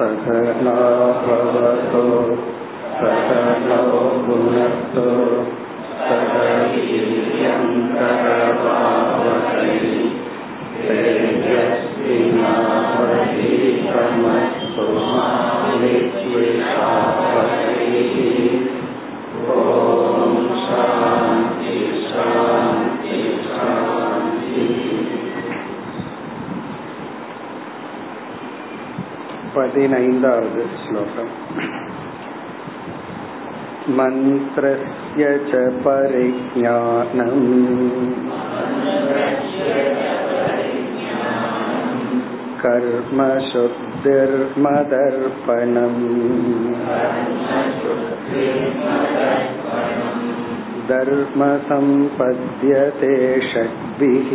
सकलाभवतो सकलो गुणतो सकलीयङ्करभावकै तेजस्विनावधीतमस्तु मा विद्विषावकैः ॐ शान्ति पदिनैन्दावद् श्लोकम् मन्त्रस्य च परिज्ञानम् कर्मशुद्धिर्मदर्पणम् धर्मसम्पद्यते षड्भिः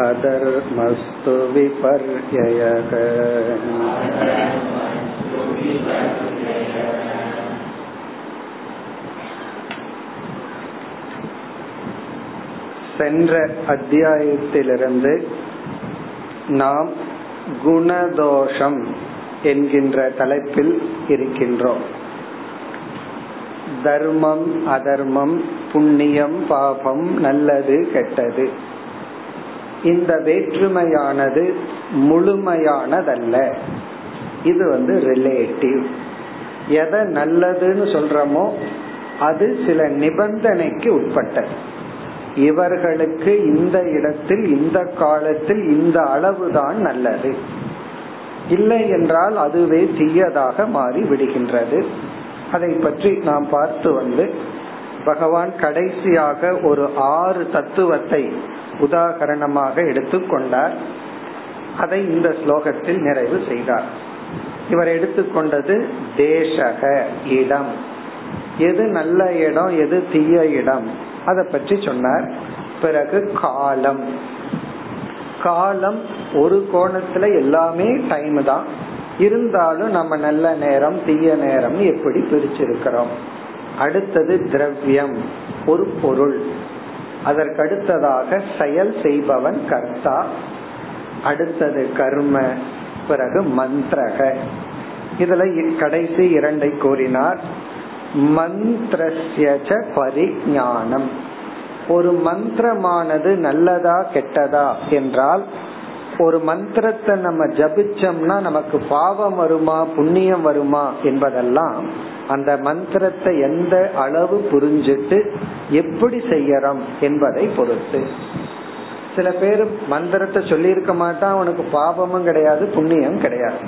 अधर्मस्तु विपर्ययः சென்ற அத்தியாயத்திலிருந்து நாம் குணதோஷம் என்கின்ற தலைப்பில் இருக்கின்றோம் தர்மம் அதர்மம் புண்ணியம் பாபம் நல்லது கெட்டது இந்த வேற்றுமையானது முழுமையானதல்ல. இது வந்து ரிலேட்டிவ் எதை நல்லதுன்னு சொல்றோமோ அது சில நிபந்தனைக்கு உட்பட்டது. இவர்களுக்கு இந்த இடத்தில் இந்த காலத்தில் இந்த அளவுதான் நல்லது. இல்லை என்றால் அதுவே தீயதாக மாறி விடுகின்றது. அதை பற்றி நாம் பார்த்து வந்து பகவான் கடைசியாக ஒரு ஆறு தத்துவத்தை உதாகரணமாக எடுத்துக்கொண்டார் அதை இந்த ஸ்லோகத்தில் நிறைவு செய்தார். இவர் எடுத்துக்கொண்டது தேசக இடம். எது நல்ல இடம் எது தீய இடம்? அதை பற்றி சொன்னார். பிறகு காலம். காலம் ஒரு கோணத்துல எல்லாமே டைம் தான். இருந்தாலும் நம்ம நல்ல நேரம் தீய நேரம் எப்படி பிரிச்சிருக்கிறோம்? அடுத்தது திரவியம் ஒரு பொருள். அதற்கடுத்ததாக செயல் செய்பவன் கர்த்தா அடுத்தது கர்ம பிறகு மந்திரக. இதுல கடைசி இரண்டை கூறினார். மந்திரஸ்ய பரிஞானம் ஒரு மந்திரமானது நல்லதா கெட்டதா என்றால் ஒரு மந்திரத்தை நம்ம ஜபிச்சோம்னா நமக்கு பாவம் வருமா புண்ணியம் வருமா என்பதெல்லாம் அந்த மந்திரத்தை எந்த அளவு புரிஞ்சிட்டு எப்படி செய்யறோம் என்பதை பொறுத்து. சில பேர் மந்திரத்தை சொல்லியிருக்க மாட்டான் அவனுக்கு பாபமும் கிடையாது புண்ணியம் கிடையாது.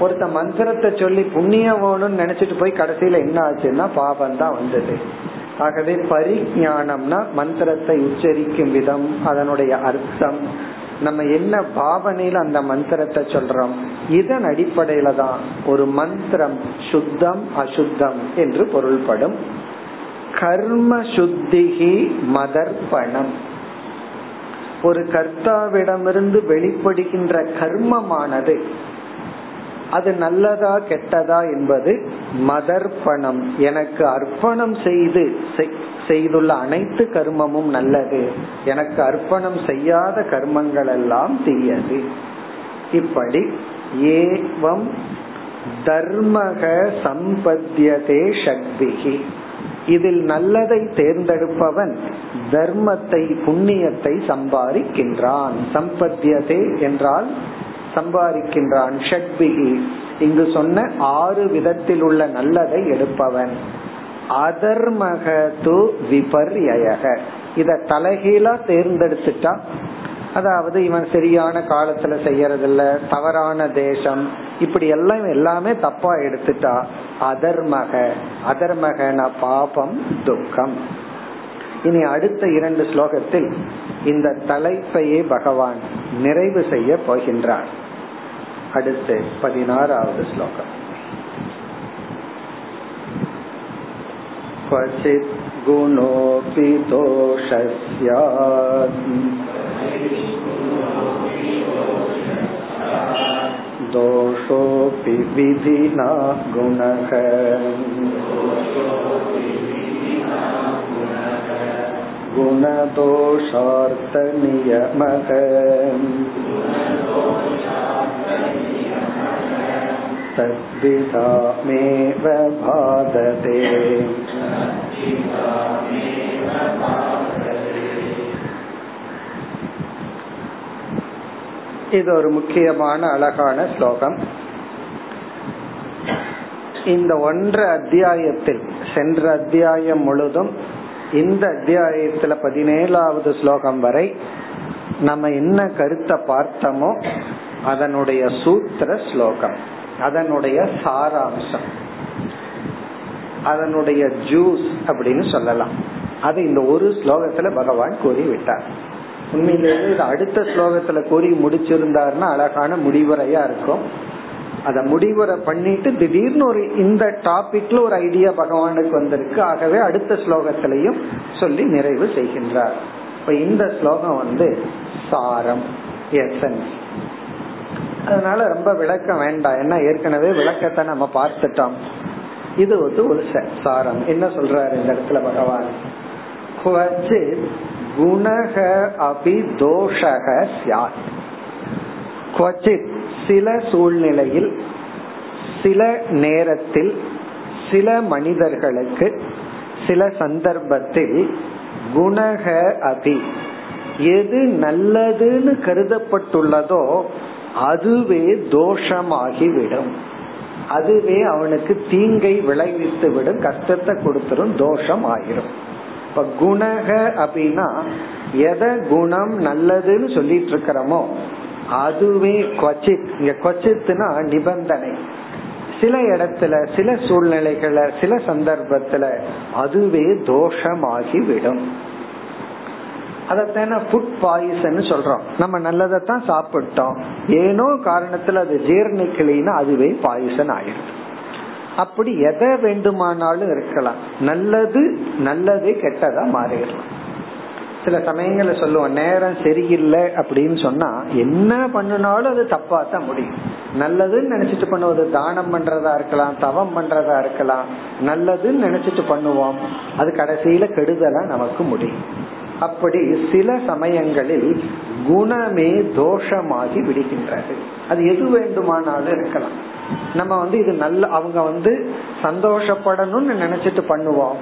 ஒருத்த மந்திரத்தை சொல்லி புண்ணியம் வேணும்னு நினைச்சிட்டு போய் கடைசியில என்ன ஆச்சுன்னா பாபம் தான் வந்தது. ஆகவே பரிஞானம்னா மந்திரத்தை உச்சரிக்கும் விதம் அதனுடைய அர்த்தம் நம்ம என்ன பாவனையில அந்த மந்திரத்தை சொல்றோம்? இதன் அடிப்படையில தான் ஒரு மந்திரம் சுத்தம் அசுத்தம் என்று பொருள்படும். கர்ம சுத்திகி மதர்ப்பணம். ஒரு கர்த்தாவிடமிருந்து வெளிப்படுகின்ற கர்மமானது அது நல்லதா கெட்டதா என்பது மதர்ப்பணம். எனக்கு அர்ப்பணம் செய்து செய்துள்ள அனைத்து கர்மமும் நல்லது. எனக்கு அர்ப்பணம் செய்யாத கர்மங்கள் எல்லாம் தீயது. இப்படி ஏவம் தர்மக சம்பத்தியதே சக்திகி இதில் நல்லதை தேர்ந்தெடுப்பவன் தர்மத்தை புண்ணியத்தை சம்பாதிக்கின்றான். சம்பத்தியதே என்றால் சம்பாதிக்கின்றான் ஷட்பிகி இங்கு சொன்ன ஆறு விதத்தில் உள்ள நல்லதை எடுப்பவன். அதர்மக து விபர்யக இத தலைகீழா தேர்ந்தெடுத்துட்டா அதாவது இவன் சரியான காலத்துல செய்யறதில்ல தவறான தேசம் இப்படி எல்லாம் எல்லாமே தப்பா எடுத்துட்டா அதர்மக. அதர்மகன பாபம் துக்கம். இனி அடுத்த இரண்டு ஸ்லோகத்தில் இந்த தலைப்பையே பகவான் நிறைவு செய்ய போகின்றார். அடுத்து பதினாறாவது ஸ்லோகம். क्वचित् गुणोऽपि दोषोऽपि विधिना गुणः। गुणदोषार्थनियमः। तद्विधामेव बाधते இது ஒரு முக்கியமான அழகான ஸ்லோகம். இந்த ஒன்ற அத்தியாயத்தில் சென்ற அத்தியாயம் முழுதும் இந்த அத்தியாயத்துல பதினேழாவது ஸ்லோகம் வரை நம்ம என்ன கருத்தை பார்த்தோமோ அதனுடைய சூத்திர ஸ்லோகம் அதனுடைய சாராம்சம். அதனுடைய ஜூஸ் அப்படின்னு சொல்லலாம். அது இந்த ஒரு ஸ்லோகத்துல பகவான் கூறி விட்டார் உண்மையிலேயே இது அடுத்த ஸ்லோகத்துல கூறி முடிச்சிருந்தாருன்னா அழகான முடிவுரையா இருக்கும். அத முடிவுரை பண்ணிட்டு திடீர்னு ஒரு இந்த டாபிக்ல ஒரு ஐடியா பகவானுக்கு வந்திருக்கு. ஆகவே அடுத்த ஸ்லோகத்திலையும் சொல்லி நிறைவு செய்கின்றார். இப்ப இந்த ஸ்லோகம் வந்து சாரம் எசன்ஸ் அதனால ரொம்ப விளக்கம் வேண்டாம். ஏன்னா ஏற்கனவே விளக்கத்தை நம்ம பார்த்துட்டோம். இது வந்து ஒரு சாரம். என்ன சொல்றாரு இந்த இடத்துல பகவான்? குணக அபி தோஷக சியாத் குவச்சித் சில சூழ்நிலையில் சில நேரத்தில் சில மனிதர்களுக்கு சில சந்தர்ப்பத்தில் குணக அபி எது நல்லதுன்னு கருதப்பட்டுள்ளதோ அதுவே தோஷமாகிவிடும். அதுவே அவனுக்கு தீங்கை விளைவித்து விடும் கஷ்டத்தை கொடுத்துரும் தோஷம் ஆகிரும் இப்ப குணக அப்படின்னா எதை குணம் நல்லதுன்னு சொல்லிட்டு இருக்கிறோமோ அதுவே கொச்சித் இங்க கொச்சித்துனா நிபந்தனை. சில இடத்துல சில சூழ்நிலைகள சில சந்தர்ப்பத்துல அதுவே தோஷமாகி விடும் அதத்தான ஃபுட் பாய்சன் சொல்றோம். நம்ம நல்லதைத்தான் சாப்பிட்டோம். ஏனோ காரணத்துல அது ஜீர்ணிக்கலைன்னா அதுவே பாய்சன் ஆயிடுது. அப்படி எதை வேண்டுமானாலும் இருக்கலாம். நல்லது நல்லது கெட்டதா மாறிடலாம். சில சமயங்கள்ல சொல்லுவோம் நேரம் சரியில்லை அப்படின்னு சொன்னா என்ன பண்ணினாலும் அது தப்பா தான் முடியும். நல்லதுன்னு நினைச்சிட்டு பண்ணுவது தானம் பண்றதா இருக்கலாம் தவம் பண்றதா இருக்கலாம். நல்லதுன்னு நினைச்சிட்டு பண்ணுவோம். அது கடைசியில கெடுதலா நமக்கு முடியும். அப்படி சில சமயங்களில் குணமே தோஷமாகி விடுகின்றது. அது எது வேண்டுமானாலும் இருக்கலாம். நம்ம வந்து இது நல்ல அவங்க வந்து சந்தோஷப்படணும்னு நினைச்சிட்டு பண்ணுவோம்.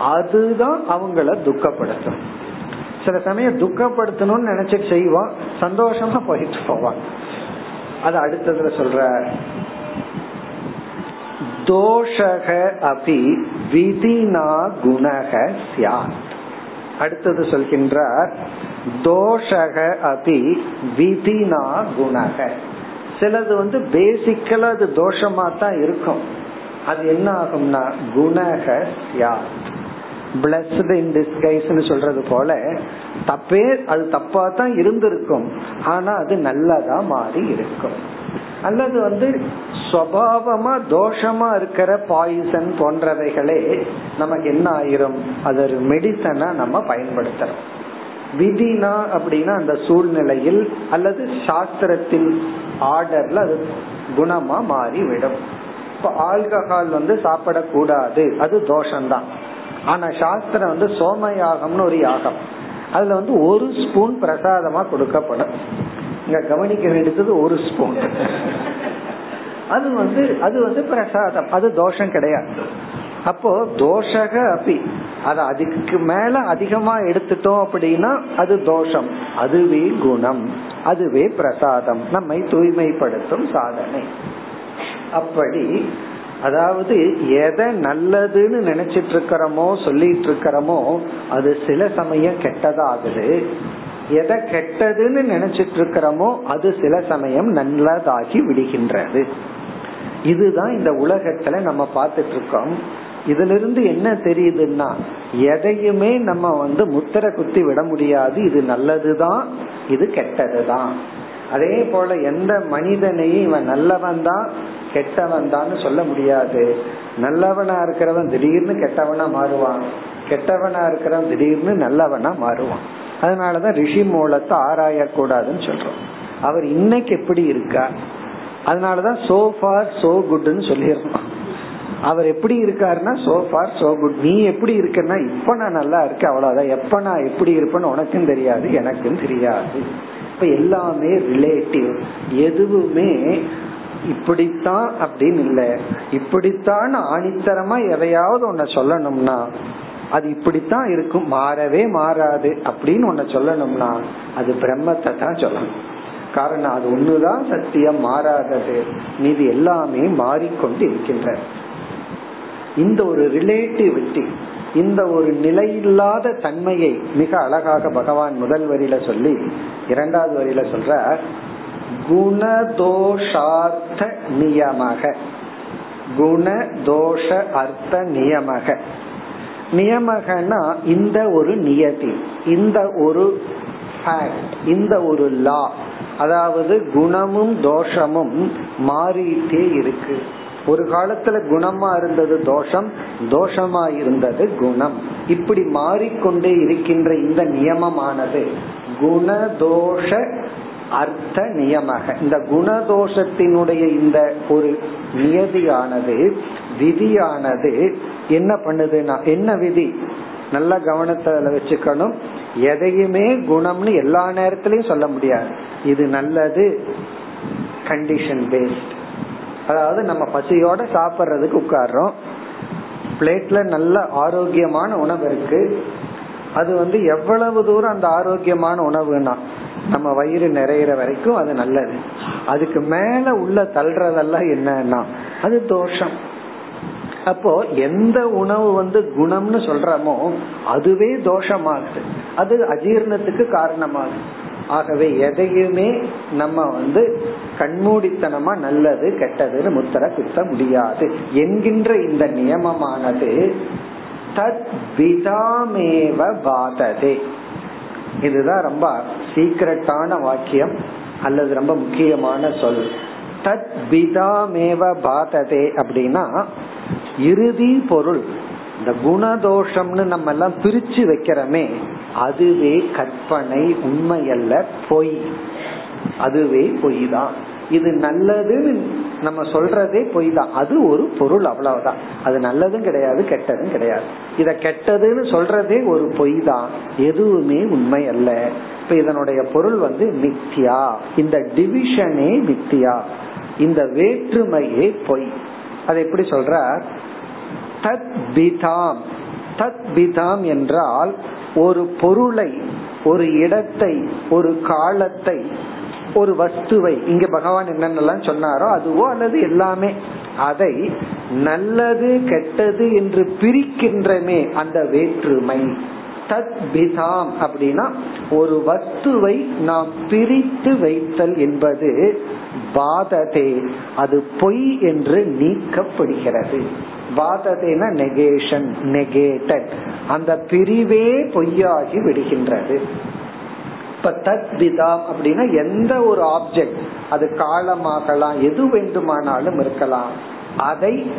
அதுதான் அவங்கள துக்கப்படுத்தும். சில சமயம் துக்கப்படுத்தணும்னு நினைச்சிட்டு செய்வோம் சந்தோஷமா போயிட்டு போவாங்க அது அடுத்ததுல சொல்ற தோஷக அபி விதினா குணக சியாத் அடுத்தது சொல்கின்றார் தோஷக அபி விதினா குணக. சிலது வந்து பேசிக்கலா அது தோஷமா தான் இருக்கும். அது என்ன ஆகும்னா குணக சியாத் பிளஸ்டு இன் டிஸ்கைஸ்னு சொல்றது போல தப்பே அது தப்பா தான் இருந்திருக்கும். ஆனா அது நல்லதா மாறி இருக்கும். அல்லது வந்து சுவாவமா தோஷமா இருக்கிற பாய்சன் போன்றவைகளே நமக்கு என்ன ஆயிரும்? அது ஒரு மெடிசனா நம்ம பயன்படுத்துறோம். விதினா அப்படின்னா அந்த சூழ்நிலையில் அல்லது சாஸ்திரத்தில் ஆர்டர்ல அது குணமா மாறி விடும் இப்ப ஆல்கஹால் வந்து சாப்பிடக்கூடாது. அது தோஷம்தான். ஆனா சாஸ்திரம் வந்து சோமயாகம்னு ஒரு யாகம். அதுல வந்து ஒரு ஸ்பூன் பிரசாதமா கொடுக்கப்படும். இங்க கவனிக்க வேண்டியது ஒரு ஸ்பூன். அது வந்து அது வந்து பிரசாதம். அது தோஷம் கிடையாது. அப்போ தோஷக அப்படி அது அதுக்கு மேல அதிகமா எடுத்துட்டோம் அப்படின்னா அது தோஷம். அதுவே குணம். அதுவே பிரசாதம். நம்மை தூய்மைப்படுத்தும் சாதனை. அப்படி அதாவது எதை நல்லதுன்னு நினைச்சிட்டு இருக்கிறோமோ சொல்லிட்டு இருக்கிறோமோ அது சில சமயம் கெட்டதாகுது. எதை கெட்டதுன்னு நினைச்சிட்டு இருக்கிறோமோ அது சில சமயம் நல்லதாகி விடுகின்றது. இதுதான் இந்த உலகத்துல நம்ம பார்த்துட்டு இருக்கோம் இதுல இருந்து என்ன தெரியுதுன்னா எதையுமே நம்ம வந்து முத்திர குத்தி விட முடியாது. இது நல்லதுதான் இது கெட்டதுதான். அதே போல எந்த மனிதனையும் இவன் நல்லவன் தான் கெட்டவன் தான் சொல்ல முடியாது. நல்லவனா இருக்கிறவன் திடீர்னு கெட்டவனா மாறுவான். கெட்டவனா இருக்கிறவன் திடீர்னு நல்லவனா மாறுவான். அதனாலதான் ரிஷி மூலத்தை ஆராயக்கூடாதுன்னு சொல்றோம். அவர் இன்னைக்கு எப்படி இருக்கா அதனாலதான் சோ ஃபார் சோ குட்னு சொல்லிடுறோம் அவர் எப்படி இருக்காருன்னா சோ ஃபார் சோ குட் நீ எப்படி இருக்கன்னா இப்ப நான் நல்லா இருக்கேன் அவ்வளவுதான். எப்ப நான் எப்படி இருப்பேன்னு உனக்கும் தெரியாது எனக்கும் தெரியாது. இப்ப எல்லாமே ரிலேட்டிவ் எதுவுமே இப்படித்தான் அப்படின்னு இல்ல. இப்படித்தான் ஆணித்தரமா எதையாவது ஒன்ன சொல்லணும்னா அது இப்படித்தான் இருக்கும். மாறவே மாறாது அப்படின்னு ஒன்ன சொல்லணும்னா அது பிரம்மத்தை தான் சொல்லணும். காரணம் அது ஒண்ணுதான் சத்தியம் மாறாதது. மீது எல்லாமே மாறிக்கொண்டு இருக்கின்ற இந்த ஒரு ரிலேட்டிவிட்டி இந்த ஒரு நிலையில்லாத தன்மையை மிக அழகாக பகவான் முதல் வரியில சொல்லி இரண்டாவது வரியில சொல்ற குணதோஷார்த்த நியமக. குண தோஷ அர்த்த நியமக. நியமகனா இந்த ஒரு நியதி இந்த ஒரு இந்த ஒரு லா அதாவது குணமும் தோஷமும் மாறிட்டே இருக்கு. ஒரு காலத்துல குணமா இருந்தது தோஷம் தோஷமா இருந்தது குணம். இப்படி மாறிக்கொண்டே இருக்கின்ற இந்த நியமமானது குணதோஷ அர்த்த நியமக. இந்த குணதோஷத்தினுடைய இந்த ஒரு நியதியானது விதியானது என்ன பண்ணுதுன்னா என்ன விதி? நல்ல கவனத்துல வச்சுக்கணும். எதையுமே குணம்னு எல்லா நேரத்திலயும் சொல்ல முடியாது. இது நல்லது. கண்டிஷன் பேஸ்ட் அதாவது நம்ம பசியோட சாப்பிட்றதுக்கு உட்கார்றோம். பிளேட்ல நல்ல ஆரோக்கியமான உணவு இருக்கு. அது வந்து எவ்வளவு தூரம் அந்த ஆரோக்கியமான உணவுனா நம்ம வயிறு நிறையிற வரைக்கும் அது நல்லது. அதுக்கு மேல உள்ள தள்ளுறதெல்லாம் என்னன்னா அது தோஷம். அப்போ எந்த உணவு வந்து குணம்னு சொல்றமோ அதுவே தோஷமாகுது. அது அஜீர்ணத்துக்கு காரணமாகுது. ஆகவே எதையுமே நம்ம வந்து கண்மூடித்தனமா நல்லது கெட்டதுன்னு முத்திர குத்த முடியாது. என்கின்ற இந்த நியமமானது தத் விதாமேவ பாததே இதுதான் ரொம்ப சீக்கிரட்டான வாக்கியம் அல்லது ரொம்ப முக்கியமான சொல். தத் விதாமேவ பாததே அப்படின்னா இறுதி பொருள். இந்த குணதோஷம்னு நம்ம எல்லாம் பிரிச்சு வைக்கிறோமே. அதுவே கற்பனை உண்மை அல்ல பொய். அதுவே பொய் தான் இது நல்லதுன்னு நம்ம சொல்றதே பொய் தான் அது ஒரு பொருள் அவ்வளவுதான். அது நல்லதும் கிடையாது கெட்டதும் கிடையாது. இத கெட்டதுன்னு சொல்றதே ஒரு பொய் தான் எதுவுமே உண்மை அல்ல இப்ப இதனுடைய பொருள் வந்து மித்தியா இந்த டிவிஷனே மித்தியா இந்த வேற்றுமையே பொய். அதை எப்படி சொல்ற தத் பிதாம். தத் பிதாம் என்றால் ஒரு பொருளை ஒரு இடத்தை ஒரு காலத்தை ஒரு வஸ்துவை இங்க பகவான் என்னென்னலாம் சொன்னாரோ அதுவோ அல்லது எல்லாமே அதை நல்லது கெட்டது என்று பிரிக்கின்றமே அந்த வேற்றுமை. தத் பிதாம் அப்படின்னா ஒரு வஸ்துவை நாம் பிரித்து வைத்தல் என்பது பாததே அது பொய் என்று நீக்கப்படுகிறது. பாததேன நெகேஷன் நெகேட்டட் அந்த பிரிவே பொய்யாகி விடுகின்றது. இப்ப தத் விதாம் அப்படின்னா எந்த ஒரு ஆப்ஜெக்ட் அது காலமாகலாம் எது வேண்டுமானாலும் இருக்கலாம். அதை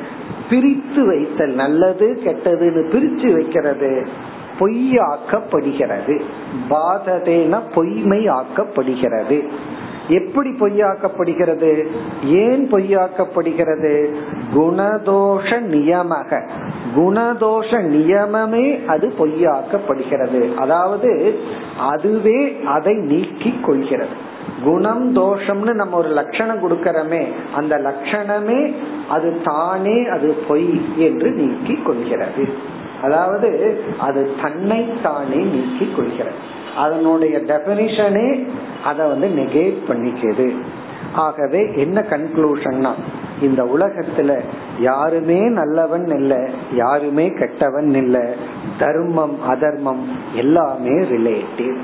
பிரித்து வைத்தல் நல்லது கெட்டதுன்னு பிரித்து வைக்கிறது பொய்யாக்கப்படுகிறது. பாததேன பொய்மை ஆக்கப்படுகிறது. எப்படி பொய்யாக்கப்படுகிறது? ஏன் பொய்யாக்கப்படுகிறது? குணதோஷ நியமக. குணதோஷ நியமமே அது பொய்யாக்கப்படுகிறது. அதாவது அதுவே அதை நீக்கி கொள்கிறது. குணம் தோஷம்னு நம்ம ஒரு லட்சணம் கொடுக்கறமே அந்த லட்சணமே அது தானே அது பொய் என்று நீக்கி கொள்கிறது. அதாவது அது தன்னை தானே நீக்கி கொள்கிறது. அதனுடைய டெபினிஷனே அதை வந்து நெகேட் பண்ணிக்குது. ஆகவே என்ன கன்க்ளூஷன்னா இந்த உலகத்துல யாருமே நல்லவன் இல்லை யாருமே கெட்டவன் இல்லை தர்மம் அதர்மம் எல்லாமே ரிலேட்டிவ்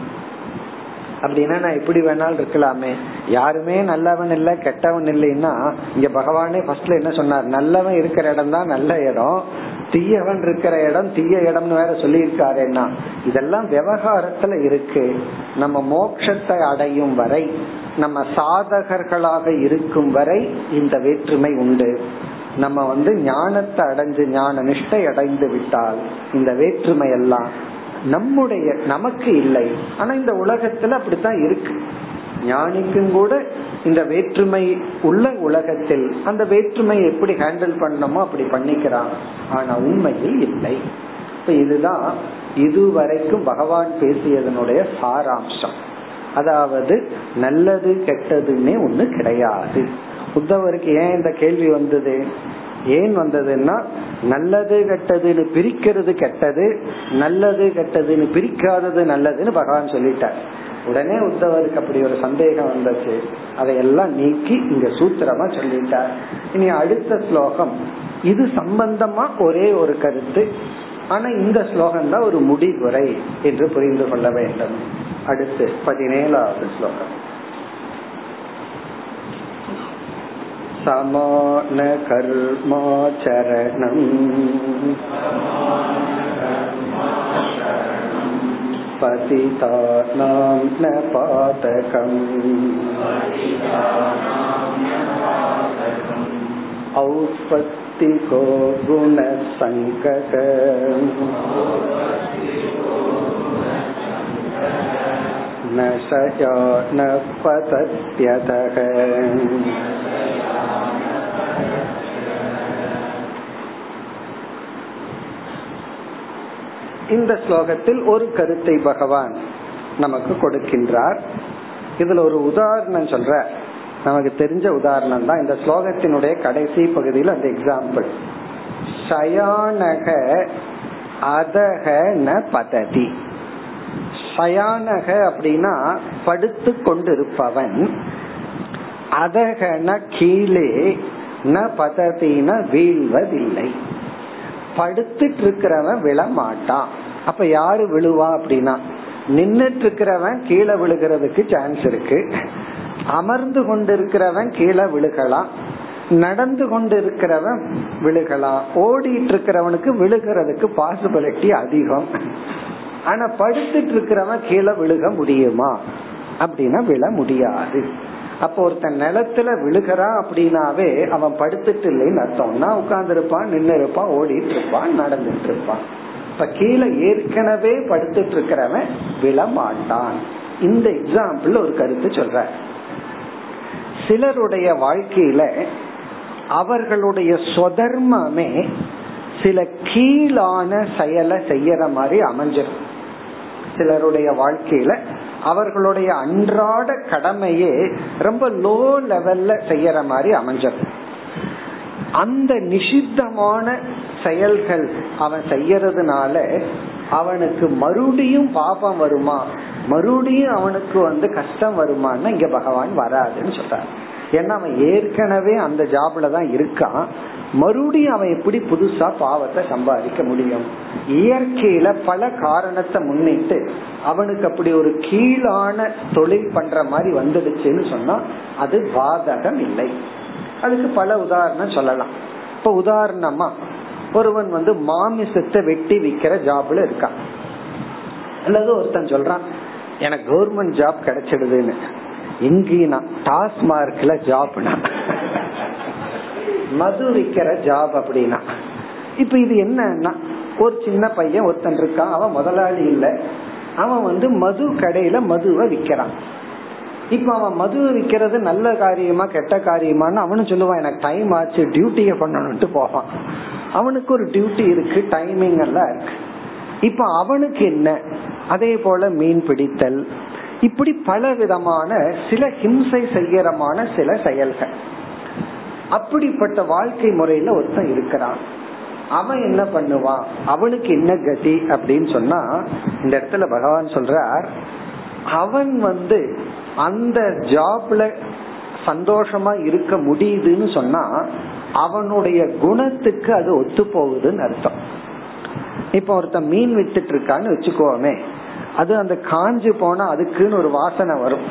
அப்படின்னா நான் எப்படி வேணாலும் இருக்கலாமே. யாருமே நல்லவன் இல்லை கெட்டவன் இல்லைன்னா இங்க பகவானே ஃபர்ஸ்ட்ல என்ன சொன்னார்? நல்லவன் இருக்கிற இடம் தான் நல்ல இடம். தீயவன் இருக்கிற இடம் தீய இடம்னு வேற சொல்லியிருக்காருன்னா இதெல்லாம் விவகாரத்துல இருக்கு. நம்ம மோட்சத்தை அடையும் வரை நம்ம சாதகர்களாக இருக்கும் வரை இந்த வேற்றுமை உண்டு. நம்ம வந்து ஞானத்தை அடைஞ்சு ஞான நிஷ்டை அடைந்து விட்டால் இந்த வேற்றுமை எல்லாம் நம்முடைய நமக்கு இல்லை. ஆனா இந்த உலகத்துல அப்படித்தான் இருக்கு. ஞானிக்கும் கூட இந்த வேற்றுமை உள்ள உலகத்தில் அந்த வேற்றுமை எப்படி ஹேண்டில் பண்ணணுமோ அப்படி பண்ணிக்கிறான். ஆனா உண்மையில் இல்லை. இப்ப இதுதான் இதுவரைக்கும் பகவான் பேசியதனுடைய சாராம்சம். அதாவது நல்லது கெட்டதுன்னே ஒண்ணு கிடையாது. உத்தவருக்கு ஏன் இந்த கேள்வி வந்தது? ஏன் வந்ததுன்னா நல்லது கெட்டதுன்னு பிரிக்கிறது கெட்டது நல்லது கெட்டதுன்னு பிரிக்காதது நல்லதுன்னு பகவான் சொல்லிட்டார். உடனே உத்தவருக்கு அப்படி ஒரு சந்தேகம் வந்துச்சு. அதையெல்லாம் நீக்கி இங்க சூத்திரமா சொல்லிட்டார். இனி அடுத்த ஸ்லோகம். இது சம்பந்தமா ஒரே ஒரு கருத்து. ஆனா இந்த ஸ்லோகம் தான் ஒரு முடிவுரை என்று புரிந்து கொள்ள வேண்டும். அடுத்து பதினேழாவது ஸ்லோகம். சமான கர்மாச்சரணம் पतितानां न पातकम् औपत्तिको गुणसङ्कः न शया न पतत्यतः இந்த ஸ்லோகத்தில் ஒரு கருத்தை பகவான் நமக்கு கொடுக்கின்றார். இதுல ஒரு உதாரணம் சொல்ற நமக்கு தெரிஞ்ச உதாரணம் தான் இந்த ஸ்லோகத்தினுடைய கடைசி பகுதியில் அந்த எக்ஸாம்பிள் சயானக அதக ந பததி. சயானக அப்படின்னா படுத்து கொண்டிருப்பவன். அதகன கீழே ந பததின வீழ்வதில்லை. படுத்துட்டு இருக்கிறவன் விழமாட்டான். அப்ப யாரு விழுவா அப்படின்னா நின்னுட்டு இருக்கிறவன் கீழே விழுகிறதுக்கு சான்ஸ் இருக்கு. அமர்ந்து கொண்டிருக்கிறவன் கீழே விழுகலாம். நடந்து கொண்டு இருக்கிறவன் விழுகலாம். ஓடிட்டு இருக்கிறவனுக்கு விழுகிறதுக்கு பாசிபிலிட்டி அதிகம். ஆனா படுத்துட்டு இருக்கிறவன் கீழே விழுக முடியுமா? அப்படின்னா விழ முடியாது. அப்போ ஒருத்தன் நிலத்துல விழுகிறான் அப்படின்னாவே அவன் படுத்துட்டு இல்லைன்னு அர்த்தம்னா உட்கார்ந்து இருப்பான் நின்று இருப்பான் ஓடிட்டு இருப்பான் நடந்துட்டு இருப்பான் இப்ப கீழே ஏற்கனவே படுத்துட்டு இருக்கிறவன் விழமாட்டான். இந்த எக்ஸாம்பிள் ஒரு கருத்து சொல்ற. சிலருடைய வாழ்க்கையில அவர்களுடைய சொதர்மமே சில கீழான செயலை செய்யற மாதிரி அமைஞ்சிடும் சிலருடைய வாழ்க்கையில அவர்களுடைய அன்றாட கடமையே ரொம்ப லோ லெவல்ல செய்யற மாதிரி அமைஞ்சிடும் அந்த நிஷித்தமான செயல்கள் அவன் செய்யறதுனால அவனுக்கு மறுபடியும் பாபம் வருமா? மறுபடியும் அவனுக்கு வந்து கஷ்டம் வருமான்னு இங்க பகவான் வராதுன்னு சொல்றாரு. ஏன்னா அவன் ஏற்கனவே அந்த ஜாப்ல தான் இருக்கான். மறுபடியும் அவன் எப்படி புதுசா பாவத்தை சம்பாதிக்க முடியும்? இயற்கையில பல காரணத்தை முன்னிட்டு அவனுக்கு அப்படி ஒரு கீழான தொழில் பண்ற மாதிரி வந்துடுச்சுன்னு சொன்னா அது பாதகம் இல்லை. அதுக்கு பல உதாரணம் சொல்லலாம். இப்ப உதாரணமா ஒருவன் வந்து மாமிசத்தை வெட்டி விக்கிற ஜாப்ல இருக்கான். அல்லது ஒருத்தன் சொல்றான் எனக்கு கவர்மெண்ட் ஜாப் கிடைச்சிடுதுன்னு. எங்கேனா டாஸ்மார்க்ல ஜாப்னா மது விக்கிற ஜாப் அப்படின்னா. இப்ப இது என்னன்னா ஒரு சின்ன பையன் ஒருத்தன் இருக்கான் அவன் முதலாளி இல்ல. அவன் வந்து மது கடையில மதுவை விக்கிறான். இப்ப அவன் மது விக்கிறது நல்ல காரியமா கெட்ட காரியமான்னு அவனு சொல்லுவான் எனக்கு டைம் ஆச்சு டியூட்டிய பண்ணணும்ட்டு போவான். அவனுக்கு ஒரு டியூட்டி இருக்கு டைமிங் எல்லாம் இருக்கு. இப்ப அவனுக்கு என்ன? அதே போல மீன் பிடித்தல் இப்படி பல விதமான சில ஹிம்சை செய்யறமான சில செயல்கள். அப்படிப்பட்ட வாழ்க்கை முறையில ஒருத்தன் இருக்கிறான். அவன் என்ன பண்ணுவான்? அவனுக்கு என்ன கதி அப்படின்னு சொன்னா இந்த இடத்துல பகவான் சொல்றார் அவன் வந்து அந்த ஜாப்ல சந்தோஷமா இருக்க முடியுதுன்னு சொன்னா அவனுடைய குணத்துக்கு அது ஒத்து போகுதுன்னு அர்த்தம். இப்ப ஒருத்தன் மீன் வித்துட்டு இருக்கான்னு வச்சுக்கோமே அது அந்த காஞ்சு போனா அதுக்குன்னு ஒரு வாசனை வரும்.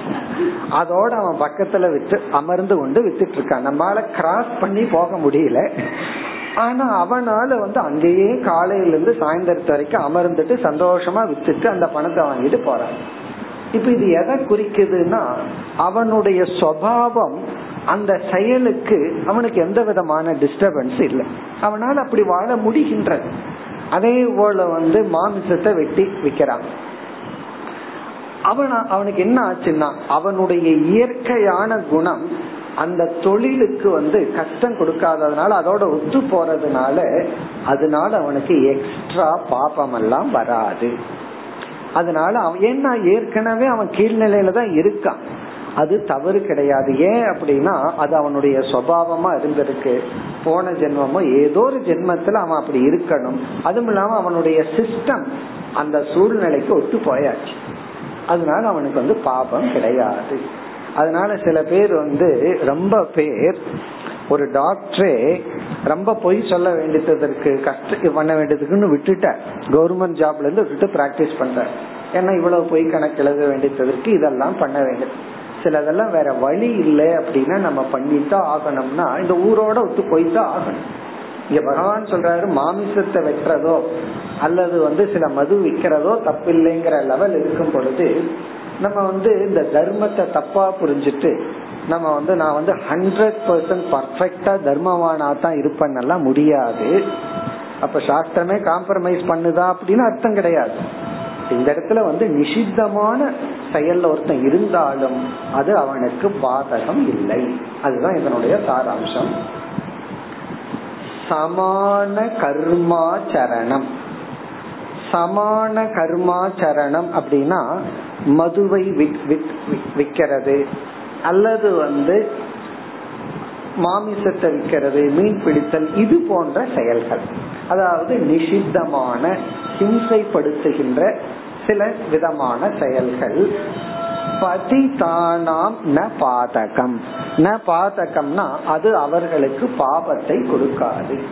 அதோட அவன் பக்கத்துல விட்டு அமர்ந்து கொண்டு வித்துட்டு இருக்கான். நம்மளால கிராஸ் பண்ணி போக முடியல. ஆனா அவனால வந்து அங்கேயே காலையில இருந்து சாயந்தரத்து வரைக்கும் அமர்ந்துட்டு சந்தோஷமா வித்துட்டு அந்த பணத்தை வாங்கிட்டு போறான். இப்ப இது எதை குறிக்குதுன்னா அவனுடைய சுவாவம் அந்த செயலுக்கு அவனுக்கு எந்த விதமான டிஸ்டர்பன்ஸ் இல்லை. அவனால் அப்படி வாழ முடிகின்றது. அதே போல வந்து மாமிசத்தை வெட்டி விற்கிறான் அவன் அவனுக்கு என்ன ஆச்சுன்னா அவனுடைய இயற்கையான குணம் அந்த தொழிலுக்கு வந்து கஷ்டம் கொடுக்காததுனால அதோட ஒத்து போறதுனால அதனால அவனுக்கு எக்ஸ்ட்ரா பாபம் எல்லாம் வராது. அதனால அவன் ஏன்னா ஏற்கனவே அவன் கீழ்நிலையில தான் இருக்கான். அது தவறு கிடையாது. ஏன் அப்படின்னா அது அவனுடைய சுவாவமா இருந்திருக்கு. போன ஜென்மமோ ஏதோ ஒரு ஜென்மத்துல அவன் அப்படி இருக்கணும். அதுவும் இல்லாம அவனுடைய சிஸ்டம் அந்த சூழ்நிலைக்கு ஒத்து போயாச்சு. அதனால அவனுக்கு வந்து பாபம் கிடையாது. அதனால சில பேர் வந்து ரொம்ப பேர் ஒரு டாக்டரே ரொம்ப பொய் சொல்ல வேண்டியதற்கு கஷ்ட பண்ண வேண்டியதுக்குன்னு விட்டுட்ட. கவர்மெண்ட் ஜாப்ல இருந்து விட்டுட்டு பிராக்டிஸ் பண்ற. ஏன்னா இவ்வளவு பொய் கணக்கு எழுத வேண்டியதற்கு இதெல்லாம் பண்ண வேண்டியது. சிலதெல்லாம் வேற வழி இல்லை அப்படின்னா நம்ம பண்ணித்தான் ஆகணும்னா இந்த ஊரோட ஒத்து போய்தான் ஆகணும். இங்க பகவான் சொல்றாரு மாமிசத்தை வெட்டுறதோ அல்லது வந்து சில மது விற்கிறதோ தப்பில்லைங்கிற லெவல் இருக்கும் பொழுது நம்ம வந்து இந்த தர்மத்தை தப்பா புரிஞ்சுட்டு நம்ம வந்து நான் வந்து ஹண்ட்ரட் பர்சன்ட் பர்ஃபெக்டா தர்மவானா தான் இருப்பேன்னெல்லாம் முடியாது. அப்ப சாஸ்திரமே காம்ப்ரமைஸ் பண்ணுதா அப்படின்னு அர்த்தம் கிடையாது. இந்த இடத்துல வந்து நிஷித்தமான செயல்ல ஒருத்தன் இருந்தாலும் அது அவனுக்கு பாதகம் இல்லை. அதுதான் இதனுடைய சாராம்சம். சமான கர்மாச்சரணம். சமான கர்மாச்சரணம் அப்படின்னா மதுவை விற்கிறது. அல்லது வந்து மாமிசத்தை விற்கிறது மீன் பிடித்தல் இது போன்ற செயல்கள். அதாவது நிஷித்தமான ஹிம்சைப்படுத்துகின்ற சில விதமான செயல்கள். பதிதானாம் ந பாதகம். ந பாதகம்னா அது அவர்களுக்கு பாபத்தை கொடுக்காது.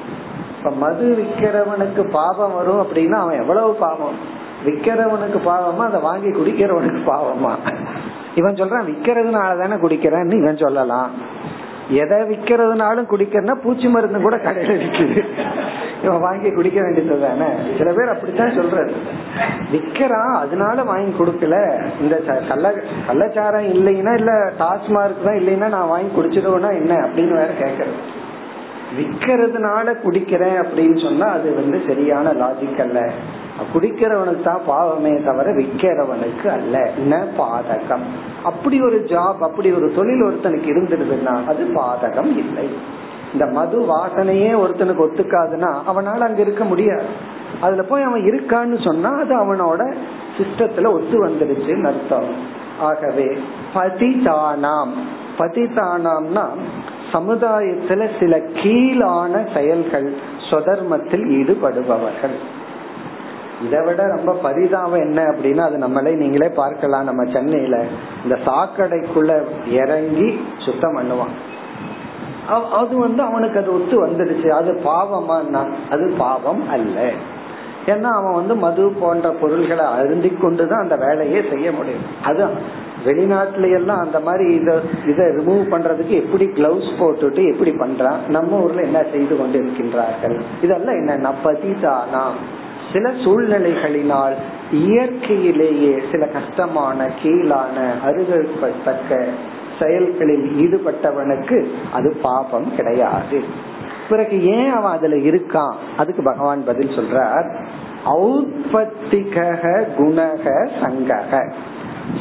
இப்ப மது விக்கிறவனுக்கு பாபம் வரும் அப்படின்னா அவன் எவ்வளவு பாவம்? விக்கிறவனுக்கு பாவமா அதை வாங்கி குடிக்கிறவனுக்கு பாவமா? இவன் சொல்றான் விக்கிறதுனால தானே குடிக்கிறேன்னு இவன் சொல்லலாம். எதை விக்கிறதுனாலும் குடிக்கிறதுனா பூச்சி மருந்து கூட கடையில விற்குது இவன் வாங்கி குடிக்க வேண்டியது தானே? சில பேர் அப்படித்தான் சொல்றது விக்கிறான் அதனால வாங்கி கொடுக்கல. இந்த கள்ள கள்ளச்சாரம் இல்லைன்னா இல்ல டாஸ்மார்க் தான் இல்லைன்னா நான் வாங்கி குடிச்சிடுவேன்னா என்ன அப்படின்னு வேற கேக்குறது விக்கிறதுனால குடிக்கிறேன் அப்படின்னு சொன்னா அது வந்து சரியான லாஜிக் அல்ல. குடிக்கிறவனுக்கு தான் பாவமே தவிர விற்கிறவனுக்கு அல்ல. ந பாதகம். அப்படி ஒரு ஜாப் அப்படி ஒரு தொழில் ஒருத்தனுக்கு இருந்துடுதுன்னா அது பாதகம் இல்லை. இந்த மது வாசனையே ஒருத்தனுக்கு ஒத்துக்காதுன்னா அவனால அங்க இருக்க முடியாது. அதுல போய் அவன் இருக்கான்னு சொன்னா அது அவனோட சிஸ்டத்துல ஒத்து வந்துடுச்சுன்னு அர்த்தம். ஆகவே பதிதானாம். பதிதானாம்னா சமுதாயத்துல சில கீழான செயல்கள் சொதர்மத்தில் ஈடுபடுபவர்கள். இதை விட ரொம்ப பரிதாபம் என்ன அப்படின்னா அது நம்மளே நீங்களே பார்க்கலாம். நம்ம சென்னையில இந்த சாக்கடைக்குள்ள இறங்கி சுத்தம் பண்ணுவான். அது வந்து அவனுக்கு அது ஒத்து வந்துடுச்சு. அது பாவமானா அது பாவம் அல்ல. ஏன்னா அவன் வந்து மது போன்ற பொருள்களை அருந்தி கொண்டுதான் அந்த வேலையே செய்ய முடியும். அது வெளிநாட்டுல எல்லாம் அந்த மாதிரி இதை இதை ரிமூவ் பண்றதுக்கு எப்படி கிளவுஸ் போட்டுட்டு எப்படி பண்றான்? நம்ம ஊர்ல என்ன செய்து கொண்டு இருக்கின்றார்கள் இதெல்லாம் என்ன? பதிதானா? சில சூழ்நிலைகளினால் இயற்கையிலேயே சில கஷ்டமான கீழான அருகற்பத்தக்க செயல்களில் ஈடுபட்டவனுக்கு அது பாபம் கிடையாது. பிறகு ஏன் அவன் அதுல இருக்கான்? அதுக்கு பகவான் பதில் சொல்றார். ஔத்பத்திக குணக சங்கக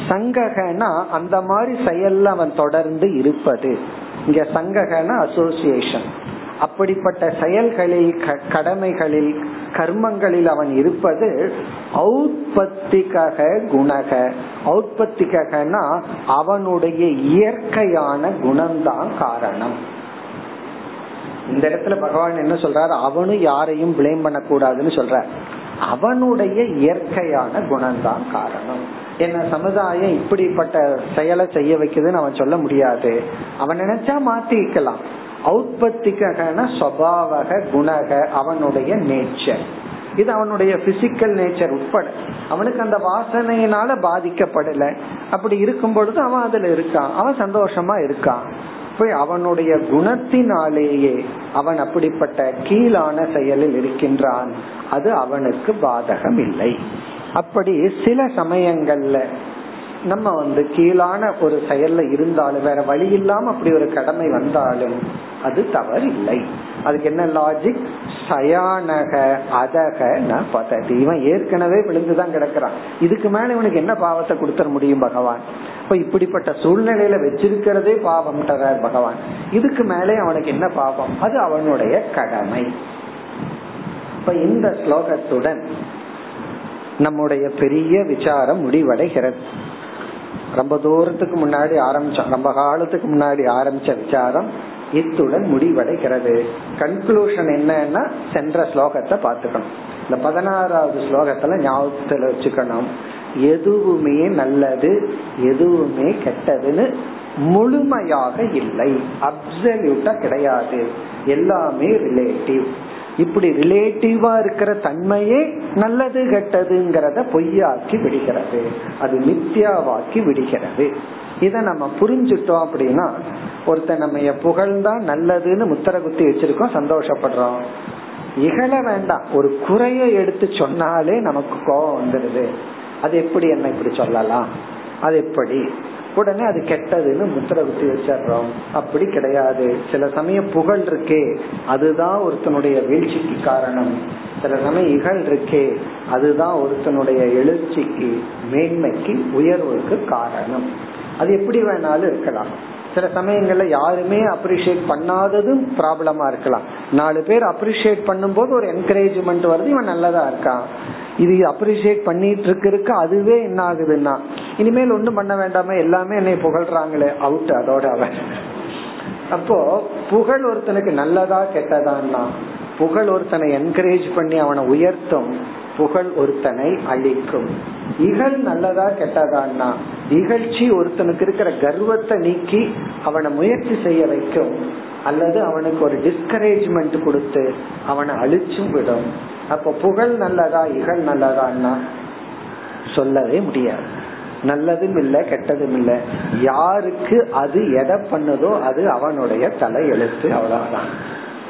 சங்ககனா அந்த மாதிரி செயல்ல அவன் தொடர்ந்து இருப்பது. இங்க சங்ககன அசோசியேஷன் அப்படிப்பட்ட செயல்களில் கடமைகளில் கர்மங்களில் அவன் இருப்பது ஔத்பத்திக குணக. ஔத்பத்திகனா அவனுடைய இயற்கையான குணம்தான் காரணம். இந்த இடத்துல பகவான் என்ன சொல்றாரு? அவனும் யாரையும் பிளேம் பண்ணக்கூடாதுன்னு சொல்ற அவனுடைய இயற்கையான குணம்தான் காரணம். என்ன சமுதாயம் இப்படிப்பட்ட செயலை செய்ய வைக்குதுன்னு அவன் சொல்ல முடியாது. அவன் நினைச்சா மாத்திக்கலாம். ஔத்பத்திகன சுவாவக குணக அவனுடைய நேச்சர் இது அவனுடைய பிசிக்கல் நேச்சர் உட்பட. அவனுக்கு அந்த வாசனையினால பாதிக்கப்படல. அப்படி இருக்கும் பொழுது அவன் அதுல இருக்கான். அவன் சந்தோஷமா இருக்கான். போய் அவனுடைய குணத்தினாலேயே அவன் அப்படிப்பட்ட கீழான செயலில் இருக்கின்றான். அது அவனுக்கு பாதகம் இல்லை அப்படி சில சமயங்கள்ல நம்ம வந்து கீழான ஒரு செயல்ல இருந்தாலும் வேற வழி இல்லாம அப்படி ஒரு கடமை வந்தாலும் அது தவறு இல்லை அதுக்கு என்ன லாஜிக் சயானக அதக ந பததி. இவன் ஏற்கனவே விழுந்துதான் கிடக்குறான். இதுக்கு மேல இவனுக்கு என்ன பாவத்தை கொடுத்துட முடியும் பகவான்? இப்ப இப்படிப்பட்ட சூழ்நிலையில வச்சிருக்கிறதே பாவம் பகவான். இதுக்கு மேலே அவனுக்கு என்ன பாவம்? அது அவனுடைய கடமை. இப்ப இந்த ஸ்லோகத்துடன் நம்முடைய பெரிய விசாரம் முடிவடைகிறது. ரொம்ப தூரத்துக்கு முன்னாடி ஆரம்பிச்சோம் ரொம்ப காலத்துக்கு முன்னாடி ஆரம்பிச்ச விசாரம் இத்துடன் முடிவடைகிறது. கன்க்ளூஷன் என்னன்னா சென்ற ஸ்லோகத்தை பார்த்துக்கணும். இந்த பதினாறாவது ஸ்லோகத்துல ஞாபகத்துல வச்சுக்கணும். எதுவுமே நல்லது எதுவுமே கெட்டதுன்னு முழுமையாக இல்லை. அப்சல்யூட்டா கிடையாது. எல்லாமே ரிலேட்டிவ் இப்படி ரிலேட்டிவா இருக்கிற தன்மையே நல்லது கெட்டதுங்கிறத பொய்யாக்கி விடுகிறது. அது நித்யாவாக்கி விடுகிறது. இத நம்ம புரிஞ்சுட்டோம் அப்படின்னா ஒருத்த நம்ம புகழ்ந்தா நல்லதுன்னு முத்திர குத்தி வச்சிருக்கோம் சந்தோஷப்படுறோம். இகழ வேண்டாம். ஒரு குறைய எடுத்து சொன்னாலே நமக்கு கோபம் வந்துடுது. அது எப்படி என்ன இப்படி சொல்லலாம்? அது எப்படி? உடனே அது கெட்டதுன்னு முத்திர குத்தி வச்சிடுறோம். அப்படி கிடையாது. சில சமயம் புகழ் இருக்கே. அதுதான் ஒருத்தனுடைய வீழ்ச்சிக்கு காரணம். சில சமயம் இகழ் இருக்கே. அதுதான் ஒருத்தனுடைய எழுச்சிக்கு மேன்மைக்கு உயர்வுக்கு காரணம். அது எப்படி வேணாலும் இருக்கலாம். சில சமயங்கள்ல யாருமே அப்ரிஷியேட் பண்ணாததும் ப்ராப்ளமா இருக்கலாம். நாலு பேர் அப்ரிஷியேட் பண்ணும்போது ஒரு என்கரேஜ்மெண்ட் வருது. இவன் நல்லதா இருக்கான். இது அப்ரிசியேட் பண்ணிட்டு இருக்கு அதுவே என்ன ஆகுதுன்னா இனிமேல் ஒண்ணும் பண்ண வேண்டாமே எல்லாமே என்னை புகழ்றாங்களே அவுட் அதோட அவன். அப்போ புகழ் ஒருத்தனுக்கு நல்லதா கெட்டதான்னா புகழ் ஒருத்தனை என்கரேஜ் பண்ணி அவனை உயர்த்தும் புகழ் ஒருத்தனை அழிக்கும். இகழ் நல்லதா கெட்டதான்னா இகழ்ச்சி ஒருத்தனுக்கு இருக்கிற கர்வத்தை நீக்கி அவனை முயற்சி செய்ய வைக்கும். அல்லது அவனுக்கு ஒரு டிஸ்கரேஜ்மெண்ட் கொடுத்து அவனை அழிச்சும் விடும். அப்ப புகழ் நல்லதா இகழ் நல்லதான்னா சொல்லவே முடியாது. நல்லதும் இல்ல கெட்டதும் இல்ல. யாருக்கு அது எதை பண்ணுதோ அது அவனுடைய தலை எழுத்து அவ்வளவுதான்.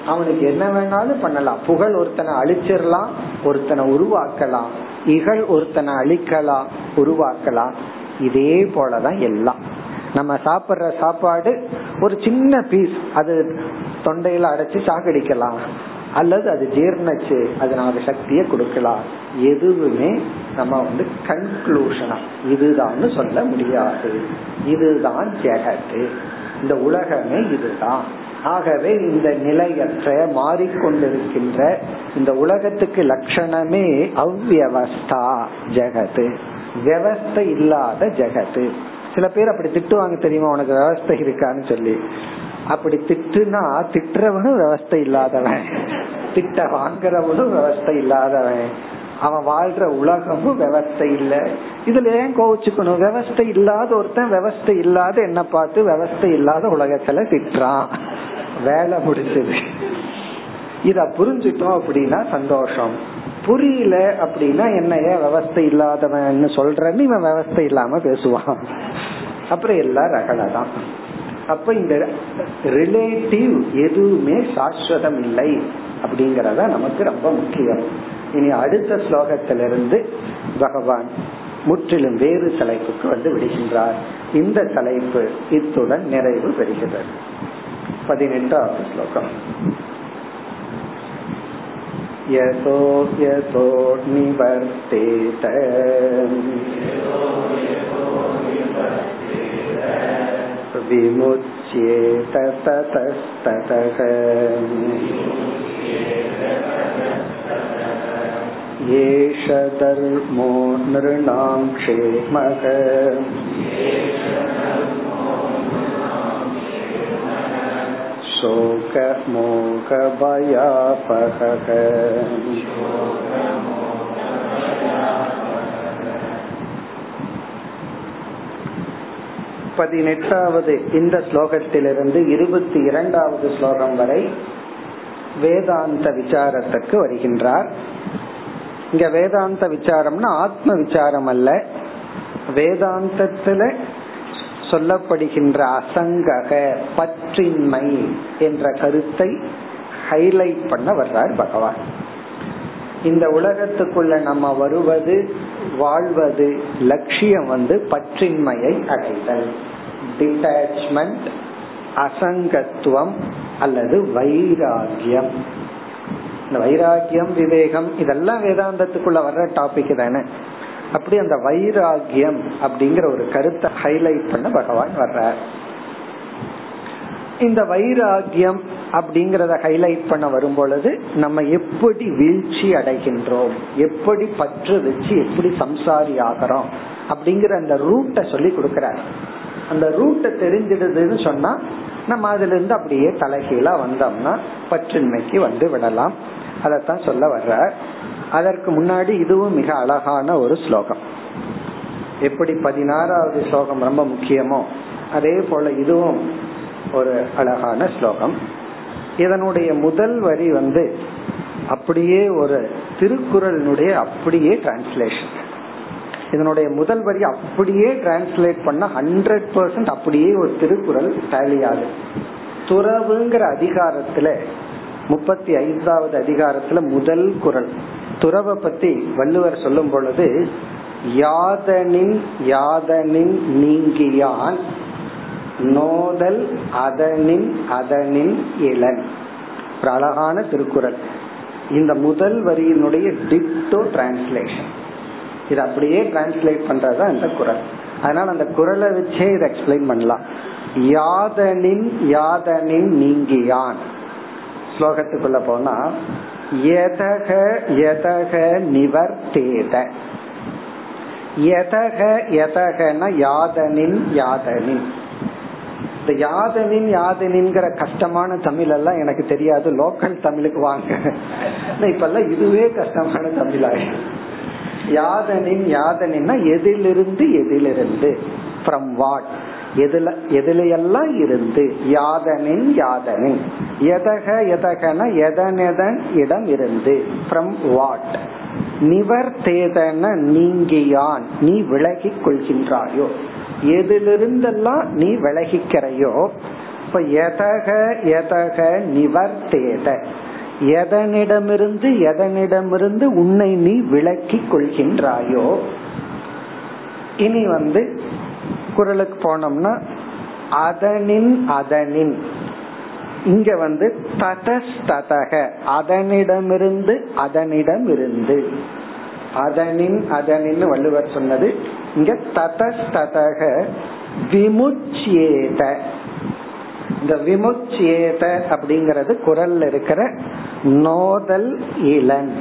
அவனுக்கு என்ன வேணாலும் பண்ணலாம். புகழ் ஒருத்தனை அழிச்சிடலாம் ஒருத்தனை உருவாக்கலாம். இகழ் ஒருத்தனை அழிக்கலாம் உருவாக்கலாம். இதே போலதான் எல்லாம். நம்ம சாப்பிடுற சாப்பாடு ஒரு சின்ன பீஸ் அது தொண்டையில அடைச்சு சாகடிக்கலாம். அல்லது அது ஜீர்ணச்சு அது நமக்கு சக்தியை கொடுக்கலாம். எதுவுமே நம்ம வந்து கன்க்ளூஷனா இதுதான் சொல்ல முடியாது. இதுதான் ஜெகத்து. இந்த உலகமே இதுதான். ஆகவே இந்த நிலையற்ற மாறிக்கொண்டிருக்கின்ற இந்த உலகத்துக்கு லட்சணமே அவ்வவஸ்தா ஜெகத்து. விவஸ்தை இல்லாத ஜெகத்து. சில பேர் அப்படி திட்டுவாங்க தெரியுமா? உனக்கு விவஸ்தை இருக்கான்னு சொல்லி. அப்படி திட்டுனா திட்டுறவனும் விவஸ்தை இல்லாதவன். திட்ட வாங்குறவனும் விவஸ்தை இல்லாதவன். அவன் வாழ்ற உலகமும் விவஸ்தை இல்ல. இதுல ஏன் கோவிச்சுக்கணும்? விவஸ்தை இல்லாத ஒருத்தன் விவஸ்தை இல்லாத என்ன பார்த்து விவஸ்தை இல்லாத உலகத்துல திட்டுறான். வேலை முடிஞ்சது. இத புரிஞ்சுட்டோம் அப்படின்னா சந்தோஷம். புரியல அப்படின்னா என்னைய விவஸ்தை இல்லாதவன் சொல்றன்னு இவன் விவஸ்தை இல்லாம பேசுவான். அப்புறம் எல்லாம் ரகலை தான். அப்ப இந்த ரிலேட்டிவ் எதுவுமே சாஸ்வதம் இல்லை அப்படிங்கறத நமக்கு ரொம்ப முக்கியம். இனி அடுத்த ஸ்லோகத்திலிருந்து பகவான் முற்றிலும் வேறு தலைப்புக்கு வந்து விடுகின்றார். இந்த தலைப்பு இத்துடன் நிறைவு பெறுகிறது. பதினெட்டாவது ஸ்லோகம். यतो यतो निवर्तेत। विमुच्येत ततस्ततः। एष धर्मो नृणां क्षेमः शोकमोहभयापहः பதினெட்டாவது இந்த ஸ்லோகத்திலிருந்து இருபத்தி இரண்டாவது ஸ்லோகம் வரை வேதாந்த விசாரத்துக்கு வருகின்றார் இங்க வேதாந்த விசாரம்னா ஆத்ம விசாரம் அல்ல வேதாந்தத்துல சொல்லப்படுகின்ற அசங்கக பற்றின்மை என்ற கருத்தை ஹைலைட் பண்ண வர்றார் பகவான். இந்த உலகத்துக்குள்ள நம்ம வருவது வாழ்வது லட்சியம் வந்து பற்றின்மையை அடைதல். டிட்டாச்மெண்ட் அசங்கத்துவம் அல்லது வைராகியம் இந்த வைராகியம் விவேகம் இதெல்லாம் வேதாந்தத்துக்குள்ள வர்ற டாபிக் தானே. அப்படி அந்த வைராகியம் அப்படிங்கிற ஒரு கருத்தை ஹைலைட் பண்ண பகவான் வர்றார். இந்த வைராகியம் அப்படிங்கறத ஹைலைட் பண்ண வரும் பொழுது நம்ம எப்படி வீழ்ச்சி அடைகின்றோம்? எப்படி பற்று வச்சு எப்படி சம்சாரி ஆகிறோம்? அப்படிங்கிற அந்த ரூட்டை சொல்லி கொடுக்கிறார். அந்த ரூட்டை தெரிஞ்சிடுதுன்னு சொன்னா நம்ம அதுல இருந்து அப்படியே தலைகீழா வந்தோம்னா பற்றின்மைக்கு வந்து விடலாம். அதத்தான் சொல்ல வர்ற அதற்கு முன்னாடி இதுவும் மிக அழகான ஒரு ஸ்லோகம். எப்படி பதினாறாவது ஸ்லோகம் ரொம்ப முக்கியமோ அதே போல இதுவும் ஒரு அழகான ஸ்லோகம். இதனுடைய முதல் வரி வந்து அப்படியே ஒரு திருக்குறளினுடைய அப்படியே டிரான்ஸ்லேஷன் இதனுடைய முதல் வரி அப்படியே டிரான்ஸ்லேட் பண்ண ஹண்ட்ரட் பர்சன்ட் அப்படியே ஒரு திருக்குறள் டேலியாது துறவுங்கிற அதிகாரத்துல முப்பத்தி ஐந்தாவது அதிகாரத்துல முதல் குரல். துறவை பத்தி வள்ளுவர் சொல்லும் பொழுது யாதனின் யாதனின் நீங்கியான் நோதல் அதனின் அதனின் இளன். ஒரு அழகான திருக்குறள். இந்த முதல் வரியினுடைய டிப்டோ டிரான்ஸ்லேஷன் இது அப்படியே டிரான்ஸ்லேட் பண்றதா இந்த குரல். அதனால அந்த குரலை வச்சே இதை எக்ஸ்பிளைன் பண்ணலாம். யாதனின் யாதனின் நீங்கியான். ஸ்லோகத்துக்குள்ள போனா எதக எதக நிவர்த்தேத. எதக எதகன யாதனின் யாதனின். இந்த யாதனின் யாதனின்ங்கிற கஷ்டமான தமிழ் எல்லாம் எனக்கு தெரியாது. லோக்கல் தமிழுக்கு வாங்க. இப்ப எல்லாம் இதுவே கஷ்டமான தமிழாக யாதனின் யாதனின்னா எதிலிருந்து எதிலிருந்து? ஃப்ரம் வாட் எதுல எதுலையெல்லாம் இருந்து? யாதனின் யாதனின். எதக எதகன எதனெதன் இடம் இருந்து. ஃப்ரம் வாட் நிவர்த்தேதன நீங்கியான். நீ விலகி கொள்கின்றாயோ? எதிலிருந்தெல்லாம் நீ விலகிக்கிறையோ? இப்ப எதக எதக நிவர்த்தேத. எதனிடமிருந்து எதனிடமிருந்து உன்னை நீ விலக்கி கொள்கின்றாயோ? இனி வந்து குரலுக்கு போனோம்னா அதனின் அதனின். இங்க வந்து ததஸ்ததக அதனிடமிருந்து அதனிடம் இருந்து அதனின் அதனின் வள்ளுவர் சொன்னது. இங்க ததஸ்ததக விமுச்சியேத. இந்த விமுச்சியேத அப்படிங்கறது குரல்ல இருக்கிற நோதல் இளன்.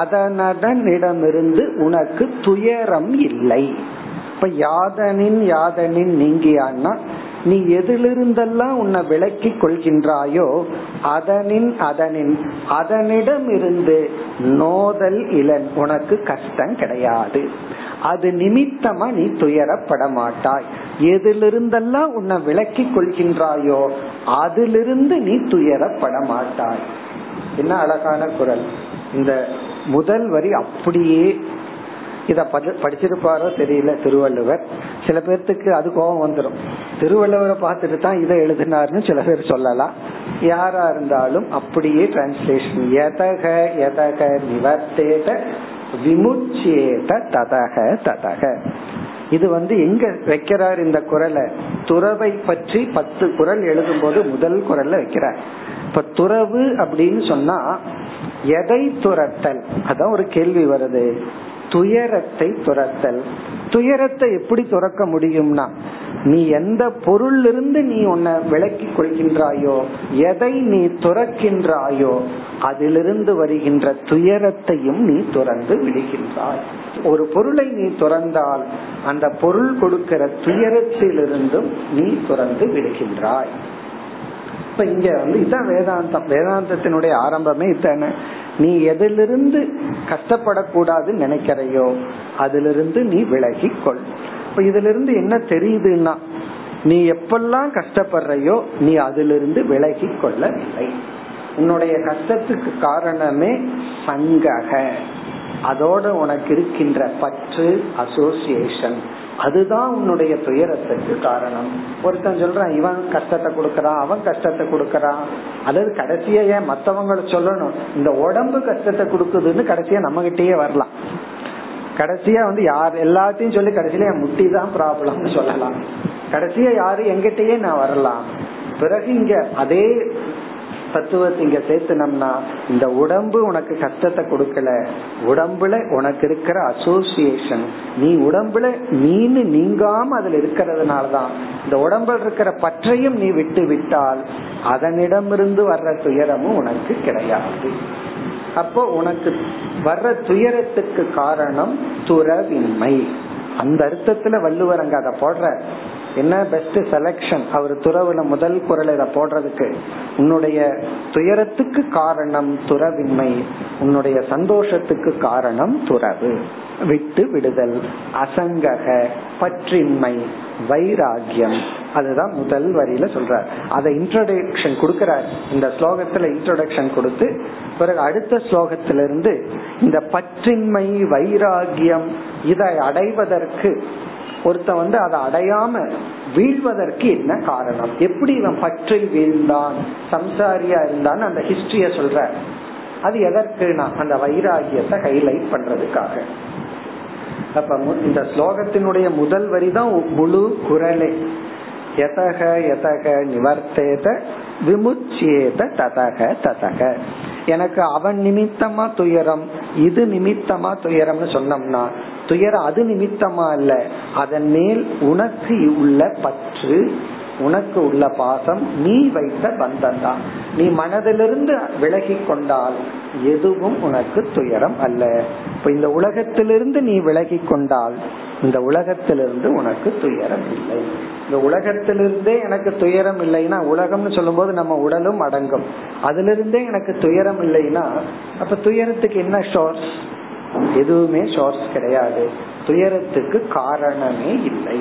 அதனதனிடமிருந்து உனக்கு துயரம் இல்லை. யாதனின் யாதனின் நீங்கியான்னா நீ எதிலிருந்தெல்லாம் உன்னை விளக்கி கொள்கின்றாயோ அதனின் அதனின் அதனிடம் இருந்து நோதல் இளன் உனக்கு கஷ்டம் கிடையாது. அது நிமித்தமா நீ துயரப்பட மாட்டாய். எதிலிருந்தெல்லாம் உன்னை விளக்கி கொள்கின்றாயோ அதிலிருந்து நீ துயரப்பட மாட்டாய். என்ன அழகான குரல். இந்த முதல் வரி அப்படியே இத படிச்சிருப்பாரோ தெரியல திருவள்ளுவர். சில பேர்த்துக்கு அது கோபம் வந்துடும் திருவள்ளுவரை பார்த்துட்டு தான் இதை எழுதினார்னு சில பேர் சொல்லலாம். யாரா இருந்தாலும் அப்படியே டிரான்ஸ்லேஷன் எதக எதக நிவர்த்தேத விமுச்சேத ததக ததக. இது வந்து எங்க வைக்கிறார் இந்த குரலை? துறவை பற்றி பத்து குரல் எழுதும் போது முதல் குரல்ல வைக்கிறார். இப்ப துறவு அப்படின்னு சொன்னா எதை துரத்தல்? அதான் ஒரு கேள்வி வருது. துயரத்தை துரத்தல். துயரத்தை எப்படி துறக்க முடியும்னா நீ எந்த பொருள் இருந்து நீ உன்னை விளக்கி கொள்கின்றாயோ எதை நீ துறக்கின்றாயோ அதிலிருந்து வருகின்ற துயரத்தையும் நீ துறந்து விடுகின்றாய். ஒரு பொருளை நீ துறந்தால் அந்த பொருள் கொடுக்கிற துயரத்திலிருந்தும் நீ துறந்து விடுகின்றாய். இப்ப இங்க வந்து இதுதான் வேதாந்தம். வேதாந்தத்தினுடைய ஆரம்பமே இத்தனை நீ எதிலிருந்து கஷ்டப்படக்கூடாதுன்னு நினைக்கிறையோ அதிலிருந்து நீ விலகி கொள் இப்ப இதுல இருந்து என்ன தெரியுதுன்னா நீ எப்பெல்லாம் கஷ்டப்படுறையோ நீ அதிலிருந்து விலகி கொள்ளவில்லை உன்னுடைய கஷ்டத்துக்கு காரணமே சங்கக. அதோட உனக்கு இருக்கின்ற பற்று அசோசியேஷன் அதுதான் உன்னுடைய துயரத்துக்கு காரணம். ஒருத்தன் சொல்றான் இவன் கஷ்டத்தை கொடுக்கறான் அவன் கஷ்டத்தை கொடுக்கறான். அதாவது கடைசியா ஏன் மத்தவங்களை சொல்லணும்? இந்த உடம்பு கஷ்டத்தை கொடுக்குதுன்னு கடைசியா நம்ம கிட்டேயே வரலாம். கடைசியா வந்து யார் எல்லாத்தையும் சொல்லி கடைசியில என் முட்டி தான் ப்ராப்ளம்னு சொல்லலாம். கடைசியா யாரு எங்கிட்டயே நான் வரலாம். பிறகு இங்க அதே தத்துவத்தை இங்க சேர்த்துனோம்னா இந்த உடம்பு உனக்கு கஷ்டத்தை கொடுக்கல. உடம்புல உனக்கு இருக்கிற அசோசியேஷன் நீ உடம்புல நீனு நீங்காம அதுல இருக்கிறதுனாலதான். இந்த உடம்புல இருக்கிற பற்றையும் நீ விட்டு விட்டால் அதனிடமிருந்து வர்ற துயரமும் உனக்கு கிடையாது. அப்போ உனக்கு வர்ற துயரத்துக்கு காரணம் துறவின்மை. அந்த அர்த்தத்துல வள்ளுவர் அங்க அதை போடுற என்ன பெஸ்ட் செலக்ஷன் அவர் துறவுல முதல் குரல் இதை போடுறதுக்கு. உன்னுடைய துயரத்துக்கு காரணம் துறவின்மை. உன்னுடைய சந்தோஷத்துக்கு காரணம் துறவு. விட்டு விடுதல் அசங்கக பற்றின்மை வைராகியம் அதுதான் முதல் வரியில சொல்றார். அதை இன்ட்ரோடக்ஷன் கொடுக்கிறார். இந்த ஸ்லோகத்துல இன்ட்ரோடக்ஷன் கொடுத்து பிறகு அடுத்த ஸ்லோகத்திலிருந்து இந்த பற்றின்மை வைராகியம் இதை அடைவதற்கு ஒருத்த வந்து அதை அடையாம வீழ்வதற்கு என்ன காரணம்? எப்படி இவன் பற்றில் வீழ்ந்தான்? சம்சாரியா இருந்தான்னு அந்த ஹிஸ்டரிய சொல்ற. அது எதற்குனா அந்த வைராகியத்தை ஹைலைட் பண்றதுக்காக. அப்ப இந்த ஸ்லோகத்தினுடைய முதல் வரி தான் முழு குரலே. எதக எதக நிவர்த்தேத விமுச்சியேத ததக ததக. எனக்கு அவன் நிமித்தமா துயரம் இது நிமித்தமா துயரம்னு சொன்னோம்னா துயரம் அது நிமித்தமா இல்ல. அதன் மேல் உனக்கு உள்ள பற்று உனக்கு உள்ள பாசம் நீ வைத்த பந்தம் தான் நீ மனதிலிருந்து விலகி கொண்டால் எதுவும் உனக்கு துயரம் அல்ல. இப்ப இந்த உலகத்திலிருந்து நீ விலகி கொண்டால் இந்த உலகத்திலிருந்து உனக்கு துயரம் இல்லை. இந்த உலகத்திலிருந்தே எனக்கு துயரம் இல்லைன்னா உலகம்னு சொல்லும் போது நம்ம உடலும் அடங்கும். அதுல இருந்தே எனக்கு துயரம் இல்லைன்னா அப்ப துயரத்துக்கு என்ன ஷோர்ஸ் எதுவுமே சோர்ஸ் கிடையாது. துயரத்துக்கு காரணமே இல்லை.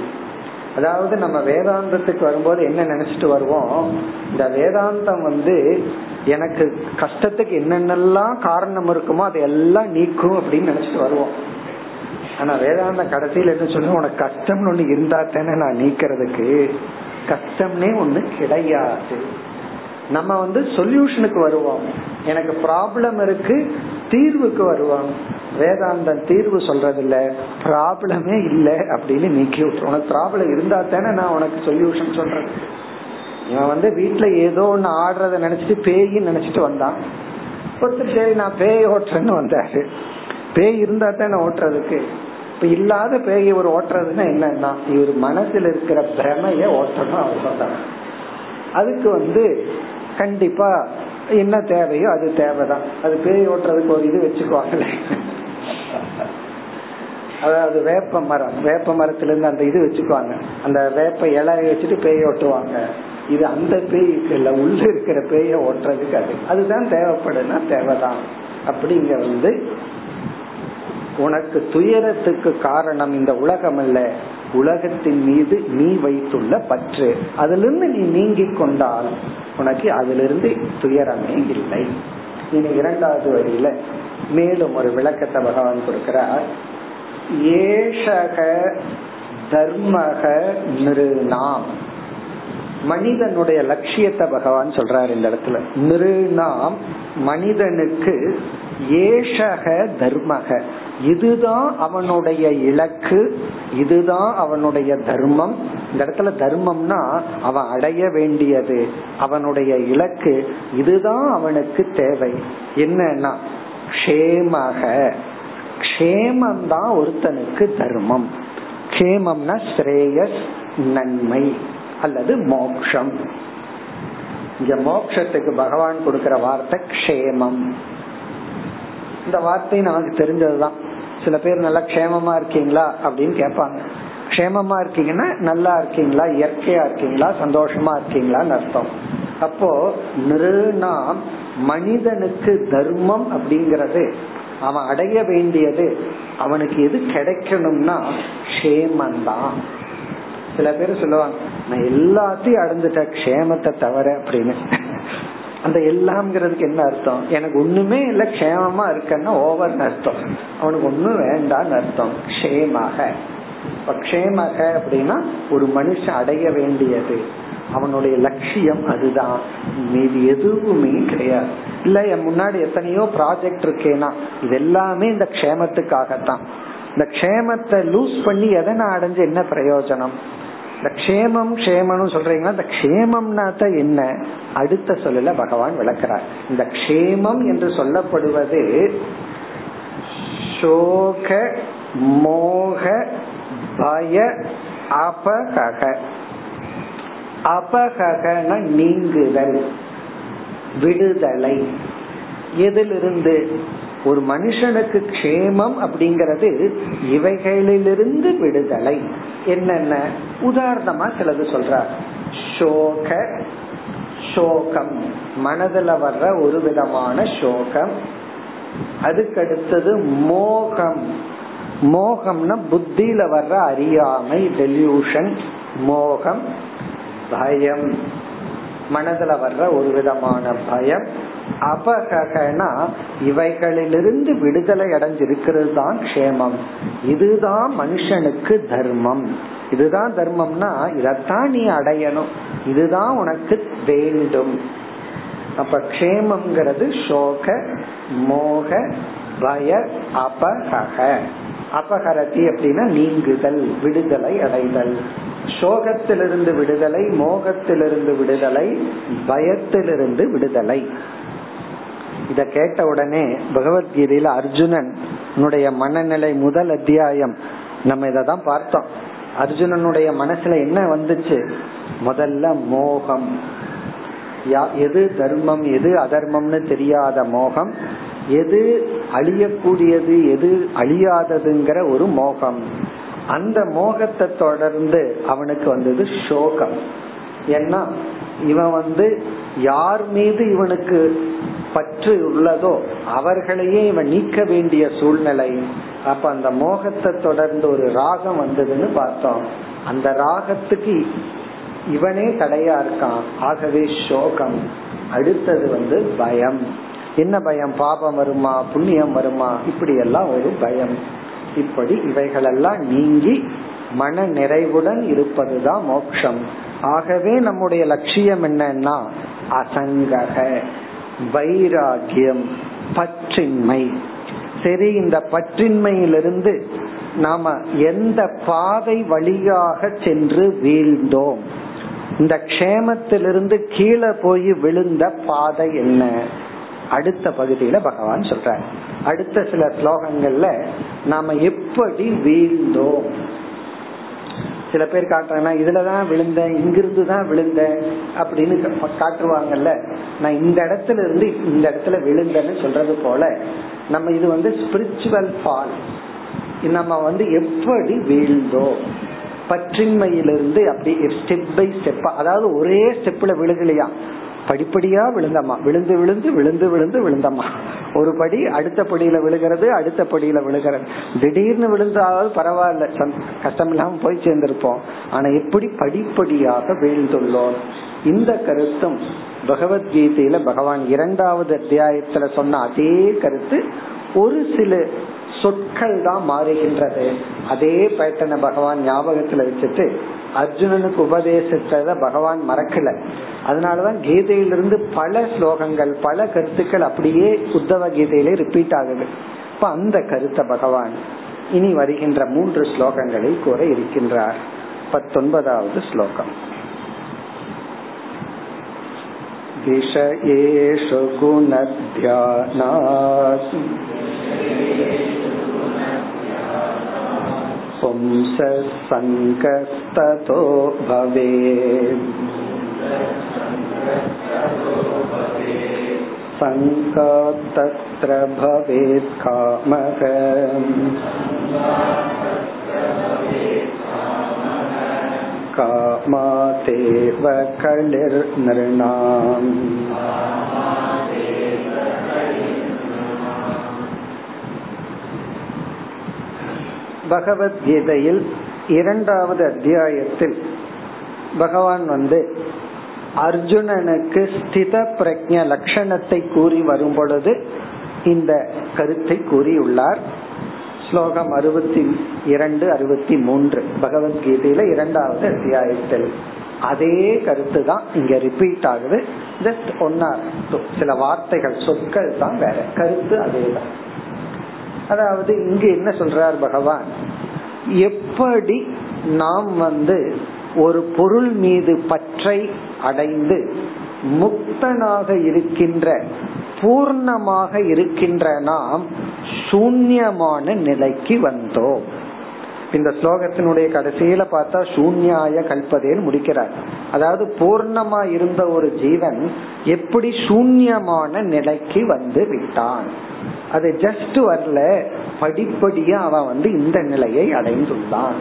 அதாவது நம்ம வேதாந்தத்துக்கு வரும்போது என்ன நினைச்சிட்டு வருவோம்? இந்த வேதாந்தம் வந்து எனக்கு கஷ்டத்துக்கு என்னென்னலாம் காரணம் இருக்குமோ அது எல்லாம் நீக்கும் அப்படின்னு நினைச்சிட்டு வருவோம். ஆனா வேதாந்த கடைசியில என்ன சொல்லுவோம் உனக்கு கஷ்டம்னு ஒண்ணு இருந்தா தானே நான் நீக்கிறதுக்கு. கஷ்டம்னே ஒண்ணு கிடையாது. நம்ம வந்து சொல்யூஷனுக்கு வருவோம். எனக்கு ப்ராப்ளம் இருக்கு தீர்வுக்கு வருவோம். வேதாந்தம் தீர்வு சொல்றது இல்ல ப்ராப்ளமே இல்ல அப்படின்னு நீக்கி விட்டுரும். உனக்கு ப்ராப்ளம் இருந்தா தானே நான் உனக்கு சொல்யூஷன் சொல்றேன். இவன் வந்து வீட்டுல ஏதோ ஒண்ணு ஆடுறத நினைச்சிட்டு பேயின்னு நினைச்சிட்டு வந்தான். ஒருத்தர் சரி நான் பேய் ஓட்டுறேன்னு வந்தாரு. பேய் இருந்தா தானே ஓட்டுறதுக்கு. இப்ப இல்லாத பேய் ஒரு ஓட்டுறதுன்னா என்னன்னா இவர் மனசுல இருக்கிற பிரமைய ஓட்டணும் அவர் சொல்றாங்க அதுக்கு வந்து கண்டிப்பா என்ன தேவையோ அது தேவைதான். அது பேய் ஓட்டுறதுக்கு ஒரு இது வச்சுக்குவாங்களே. அதாவது வேப்ப மரம். வேப்ப மரத்துல இருந்து அந்த இது வச்சுக்குவாங்க. அந்த வேப்ப இலையை வச்சுட்டு பேய் ஓட்டுவாங்க. இது அந்த பேய்க்கு இல்ல உள்ள இருக்கிற பேய ஓட்டுறதுக்கு அது. அதுதான் தேவைப்படுனா தேவைதான். அப்படிங்க வந்து உனக்கு துயரத்துக்கு காரணம் இந்த உலகம் அல்ல. உலகத்தின் மீது நீ வைத்துள்ள பற்று. அதிலிருந்து நீ நீங்கி கொண்டால் உனக்கு அதிலிருந்து துயரமே இல்லை. இனி இரண்டாவது வரியில மேலும் ஒரு விளக்கத்தை பகவான் கொடுக்கிறார். ஏஷக தர்மக நிருநாம். மனிதனுடைய லட்சியத்தை பகவான் சொல்றார் இந்த இடத்துல. நிருநாம் மனிதனுக்கு ஏஷக தர்மக. இதுதான் அவனுடைய இலக்கு இதுதான் அவனுடைய தர்மம். இந்த இடத்துல தர்மம்னா அவன் அடைய வேண்டியது அவனுடைய இலக்கு இதுதான் அவனுக்கு தேவை. என்னன்னா க்ஷேமக. க்ஷேமம் தான் ஒருத்தனுக்கு தர்மம். க்ஷேமம்னா ஸ்ரேயஸ் நன்மை அல்லது மோக்ஷம். இங்க மோக்ஷத்துக்கு பகவான் கொடுக்கிற வார்த்தை க்ஷேமம். இந்த வார்த்தை நமக்கு தெரிஞ்சதுதான். சில பேர் நல்லா க்ஷேமமா இருக்கீங்களா அப்படின்னு கேட்பாங்க. க்ஷேமமா இருக்கீங்கன்னா நல்லா இருக்கீங்களா? இயற்கையா இருக்கீங்களா? சந்தோஷமா இருக்கீங்களான்னு அர்த்தம். அப்போ நிறுநாம் மனிதனுக்கு தர்மம் அப்படிங்கறது அவன் அடைய வேண்டியது அவனுக்கு எது கிடைக்கணும்னா க்ஷேமந்தான் சில பேர் சொல்லுவாங்க நான் எல்லாத்தையும் அடைஞ்சிட்ட க்ஷேமத்தை தவிர அப்படின்னு. அந்த எல்லாம்ங்கிறதுக்கு என்ன அர்த்தம்? எனக்கு ஒண்ணுமே இல்ல க்ஷேமமா இருக்கன்னா ஓவர் அர்த்தம். அவனுக்கு ஒண்ணும் வேண்டான்னு அர்த்தம். க்ஷேமாக. க்ஷேமக அப்படின்னா ஒரு மனுஷன் அடைய வேண்டியது. அவனுடைய லட்சியம் அதுதான். மீது எதுவுமே கிடையாது. இல்ல என் முன்னாடி எத்தனையோ ப்ராஜெக்ட் இருக்கேனா இது எல்லாமே இந்த க்ஷேமத்துக்காகத்தான். இந்த க்ஷேமத்தை லூஸ் பண்ணி எதை நான் அடைஞ்சு என்ன பிரயோஜனம்? இந்த க்ஷேமம் க்ஷேமம் சொல்றீங்களா? இந்த க்ஷேமம்னா தான் என்ன? அடுத்த சொல்லல பகவான் விளக்கிறார். இந்த க்ஷேமம் என்று சொல்லப்படுவது சோக மோக பய அபகக. அபககன நீங்குதல் விடுதலை. எதிலிருந்து? ஒரு மனுஷனுக்கு க்ஷேமம் அப்படிங்கறது இவைகளிலிருந்து விடுதலை. என்னென்ன? உதாரணமா சிலது சொல்றார். சோக சோகம். மனதுல வர்ற ஒரு விதமான சோகம். அதுக்கடுத்தது மோகம். மோகம்னா புத்தியில வர்ற அறியாமை டெல்யூஷன் மோகம் பயம். மனதுல வர்ற ஒரு விதமான பயம். அபகனா இவைகளிலிருந்து விடுதலை அடைஞ்சிருக்கிறது தான் க்ஷேமம். இதுதான் மனுஷனுக்கு தர்மம். இதுதான் தர்மம்னா இதத்தான் நீ அடையணும். இதுதான் உனக்கு வேண்டும். அப்ப க்ஷேமம்ங்கிறது சோக மோக பய அபகக. அபகரதி அப்படின்னா நீங்குதல் விடுதலை அடைதல். சோகத்திலிருந்து விடுதலை மோகத்திலிருந்து விடுதலை பயத்திலிருந்து விடுதலை. இத கேட்ட உடனே பகவத்கீதையில அர்ஜுனன் மனநிலை முதல் அத்தியாயம். நம்ம இததான் பார்த்தோம். அர்ஜுனனுடைய மனசுல என்ன வந்துச்சு? முதல்ல மோகம். எது தர்மம் எது அதர்மம்னு தெரியாத மோகம் எது அழியக்கூடியது எது அழியாததுங்கிற ஒரு மோகம். அந்த மோகத்தை தொடர்ந்து அவனுக்கு வந்தது சோகம். ஏன்னா இவன் வந்து யார் மீது இவனுக்கு பற்று உள்ளதோ அவர்களையே இவன் நீக்க வேண்டிய சூழ்நிலை. அப்ப அந்த மோகத்தை தொடர்ந்து ஒரு ராகம் வந்ததுன்னு பார்த்தோம். அந்த ராகத்துக்கு இவனே தடையா இருக்கான். ஆகவே சோகம். அடுத்தது வந்து பயம். என்ன பயம்? பாபம் வருமா? புண்ணியம் வருமா? இப்படி எல்லாம் ஒரு பயம். இப்படி இவைகளெல்லாம் நீங்கி மன நிறைவுடன் இருப்பதுதான் மோக்ஷம். ஆகவே நம்முடைய லட்சியம் என்னன்னா அசங்கக. வைராகியம் பற்றின்மை. சரி இந்த பற்றின்மையிலிருந்து நாம எந்த பாதை வழியாக சென்று வீழ்ந்தோம்? இந்த க்ஷேமத்திலிருந்து கீழே போய் விழுந்த பாதை என்ன? அடுத்த பகுதியில பகவான் சொல்ற அடுத்த சில ஸ்லோகங்கள்ல நாம எப்படி வீழ்ந்தோம்? சில பேர் காட்டுறாங்கன்னா இதுலதான் விழுந்தேன் இங்கிருந்து தான் விழுந்தேன் அப்படின்னு காட்டுவாங்கல்ல. நான் இந்த இடத்துல இருந்து இந்த இடத்துல விழுந்தேன்னு சொல்றது போல நம்ம இது வந்து ஸ்பிரிச்சுவல் ஃபால் நம்ம வந்து எப்படி வீழ்ந்தோம் பற்றின்மையிலிருந்து அப்படி ஸ்டெப் பை ஸ்டெப் அதாவது ஒரே ஸ்டெப்ல விழுகலையா படிப்படியா விழுந்தம்மா. விழுந்து விழுந்து விழுந்து விழுந்து விழுந்தம்மா. ஒரு படி அடுத்த படியில விழுகிறது அடுத்த படியில விழுகிறது. திடீர்னு விழுந்தாவது பரவாயில்ல. கஷ்டம் இல்லாம போய் சேர்ந்திருப்போம். ஆனா எப்படி படிப்படியாக வீழ்ந்துள்ளோம்? இந்த கருத்தும் பகவத்கீதையில பகவான் இரண்டாவது அத்தியாயத்துல சொன்ன அதே கருத்து ஒரு சில சொற்கள் தான் மாறுகின்றது. அதே பேட்டனை பகவான் ஞாபகத்துல வச்சுட்டு அர்ஜுனனுக்கு உபதேசித்தத பகவான் மறக்கல. அதனாலதான் கீதையிலிருந்து பல ஸ்லோகங்கள் பல கருத்துக்கள் அப்படியே உத்தவ கீதையிலே ரிப்பீட் ஆகுது. இப்ப அந்த கருத்தை பகவான் இனி வருகின்ற மூன்று ஸ்லோகங்களை கூற இருக்கின்றார். பத்தொன்பதாவது ஸ்லோகம். विषयेषु गुणध्यानात् पुंससङ्गस्ततो भवेत्। सङ्गात्तत्र भवेत् कामः कामातेव कलिर्नृणाम् பகவத்கீதையில் இரண்டாவது அத்தியாயத்தில் பகவான் வந்து அர்ஜுனனுக்கு ஸ்தித பிரஜ லட்சணத்தை கூறி வரும் பொழுது இந்த கருத்தை கூறியுள்ளார் ஸ்லோகம் அறுபத்தி இரண்டு அறுபத்தி மூன்று. பகவத்கீதையில இரண்டாவது அத்தியாயத்தில். அதே கருத்து தான் இங்க ரிப்பீட் ஆகுது. ஜஸ்ட் ஒன்னா சில வார்த்தைகள் சொற்கள் தான் வேற. கருத்து அதே தான் அதாவது இங்கு என்ன சொல்றார் பகவான்? எப்படி நாம் வந்து ஒரு பொருள் மீது பற்றை அடைந்து முக்தனாக இருக்கின்ற பூர்ணமாக இருக்கின்ற நாம் சூன்யமான நிலைக்கு வந்தோம். இந்த ஸ்லோகத்தினுடைய கடைசியில பார்த்தா சூன்யாய கல்பதேன்னு முடிக்கிறார். அதாவது பூர்ணமா இருந்த ஒரு ஜீவன் எப்படி சூன்யமான நிலைக்கு வந்து விட்டான். அது ஜஸ்ட் வரல படிப்படியா அவன் வந்து இந்த நிலையை அடைந்துள்ளான்.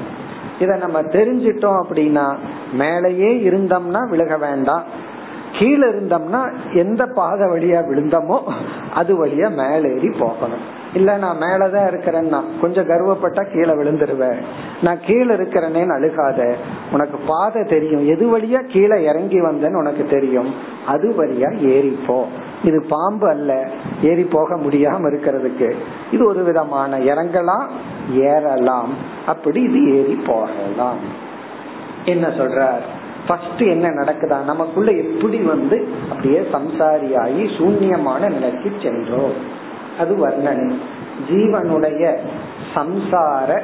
இத நம்ம தெரிஞ்சிட்டோம் அப்படின்னா மேலேயே இருந்தோம்னா விலக வேண்டாம். கீழே இருந்தோம்னா எந்த பாதை வழியா விழுந்தோமோ அது வழியா மேலேறி போகணும். இல்ல நான் மேலதான் இருக்கிறேன்னா கொஞ்சம் கர்வப்பட்டா கீழே விழுந்துருவேன் நான் கீழே இருக்கிறேன்னு அழுகாத. உனக்கு பாதை தெரியும். எது வழியா கீழே இறங்கி வந்தேன்னு உனக்கு தெரியும். அது வழியா ஏறிப்போ. இது பாம்பு அல்ல. ஏறி போக முடியாம இருக்கிறதுக்கு. இது ஒரு விதமான இறங்கலாம் ஏறலாம். அப்படி இது ஏறி போகலாம். என்ன சொல்றார்? ஃபர்ஸ்ட் என்ன நடக்குதா? நமக்குள்ள எப்படி வந்து அப்படியே சம்சாரியாகி சூன்யமான நிலைக்கு சென்றோம். அது வர்ணனை. ஜீவனுடைய சம்சார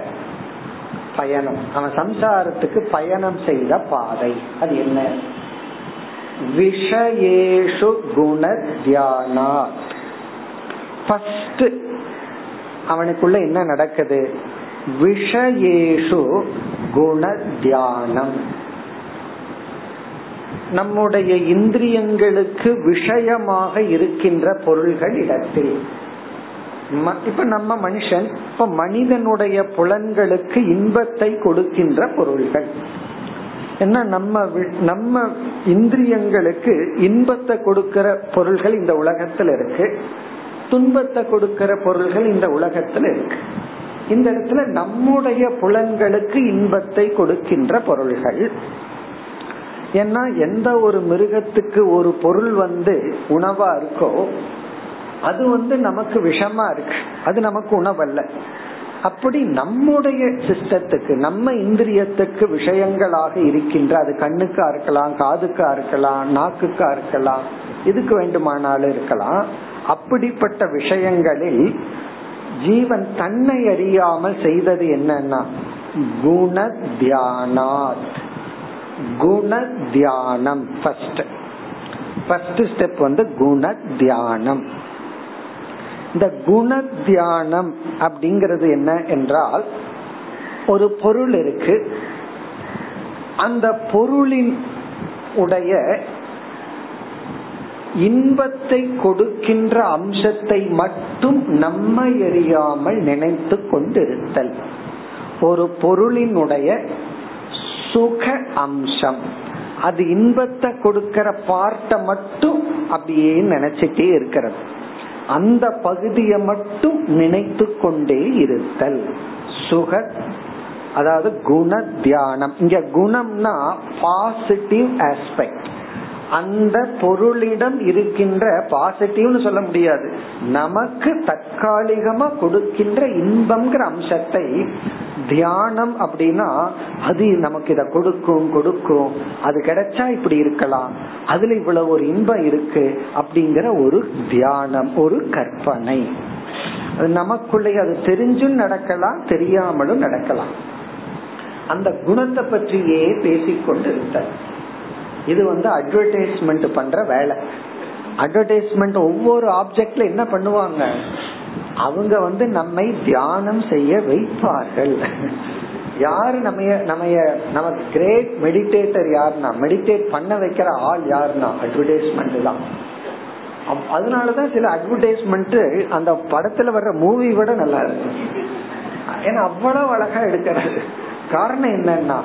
பயணம். அவன் சம்சாரத்துக்கு பயணம் செய்த பாதை. அது என்ன? விஷயேஷு குண தியானா ஃபர்ஸ்ட் அவனுக்குள்ள என்ன நடக்குது? விஷயேஷு குண தியானம் நம்முடைய இந்திரியங்களுக்கு விஷயமாக இருக்கின்ற பொருள்கள் இடத்தில். இப்ப நம்ம மனுஷன் இப்ப மனிதனுடைய புலன்களுக்கு இன்பத்தை கொடுக்கின்ற பொருள்கள். என்ன நம்ம நம்ம இந்திரியங்களுக்கு இன்பத்தை கொடுக்கிற பொருள்கள் இந்த உலகத்துல இருக்கு. துன்பத்தை கொடுக்கிற பொருள்கள் இந்த உலகத்துல இருக்கு. இந்த இடத்துல நம்முடைய புலன்களுக்கு இன்பத்தை கொடுக்கின்ற பொருள்கள். ஏன்னா எந்த ஒரு மிருகத்துக்கு ஒரு பொருள் வந்து உணவா இருக்கோ அது வந்து நமக்கு விஷமா இருக்கு. அது நமக்கு உணவல்ல. அப்படி நம்முடைய சிஸ்டத்துக்கு நம்ம இந்திரியத்துக்கு விஷயங்களாக இருக்கின்ற அது கண்ணுக்கா இருக்கலாம் காதுக்கா இருக்கலாம் நாக்குக்கா இருக்கலாம் இதுக்கு வேண்டுமானாலும் இருக்கலாம். அப்படிப்பட்ட விஷயங்களில் ஜீவன் தன்னை அறியாமல் செய்தது என்னன்னா குண தியானாத் குண தியானம் ஃபர்ஸ்ட் ஃபர்ஸ்ட் ஸ்டெப் வந்து குண தியானம் இந்த குண தியானம் அப்படிங்கிறது என்ன என்றால் ஒரு பொருள் இருக்கு. அந்த பொருளின் உடைய இன்பத்தை கொடுக்கின்ற அம்சத்தை மட்டும் நம்மை எறியாமல் நினைத்து கொண்டிருத்தல். ஒரு பொருளினுடைய சுக அம்சம். அது இன்பத்தை கொடுக்கிற பார்ட்ட மட்டும் அப்படியே நினைச்சிட்டே இருக்கிறது. அந்த பகுதியை மட்டும் நினைத்து கொண்டே இருத்தல். சுக அதாவது குண தியானம். இங்க குணம்னா பாசிட்டிவ் ஆஸ்பெக்ட் அந்த பொருளிடம் இருக்கின்ற பாசிட்டிவ்னு சொல்ல முடியாது. நமக்கு தற்காலிகமா கொடுக்கின்ற இன்பம்ங்கிற அம்சத்தை தியானம் அப்படின்னா அது நமக்கு இத கொடுக்கும் கொடுக்கும். அது கிடைச்சா இப்படி இருக்கலாம். அதுல இவ்வளவு ஒரு இன்பம் இருக்கு அப்படிங்கிற ஒரு தியானம் ஒரு கற்பனை. நமக்குள்ளே அது தெரிஞ்சும் நடக்கலாம் தெரியாமலும் நடக்கலாம். அந்த குணத்தை பற்றியே பேசிக் கொண்டிருந்தார் இது வந்து அட்வர்டைஸ்மெண்ட் பண்ற வேலை. அட்வர்டைஸ்மெண்ட் ஒவ்வொரு ஆப்ஜெக்ட்ல என்ன பண்ணுவாங்க? அவங்க வந்து நம்மை தியானம் செய்ய வைப்பார்கள். யாரு நம்ம நம்ம நமக்கு கிரேட் மெடிடேட்டர் யாருன்னா மெடிடேட் பண்ண வைக்கிற ஆள் யாருன்னா? அட்வர்டைஸ்மெண்ட் தான். அதனாலதான் சில அட்வர்டைஸ்மெண்ட் அந்த படத்துல வர்ற மூவி விட நல்லா இருக்கும் ஏன்னா அவ்வளவு அழகா எடுக்கிறது. காரணம் என்னன்னா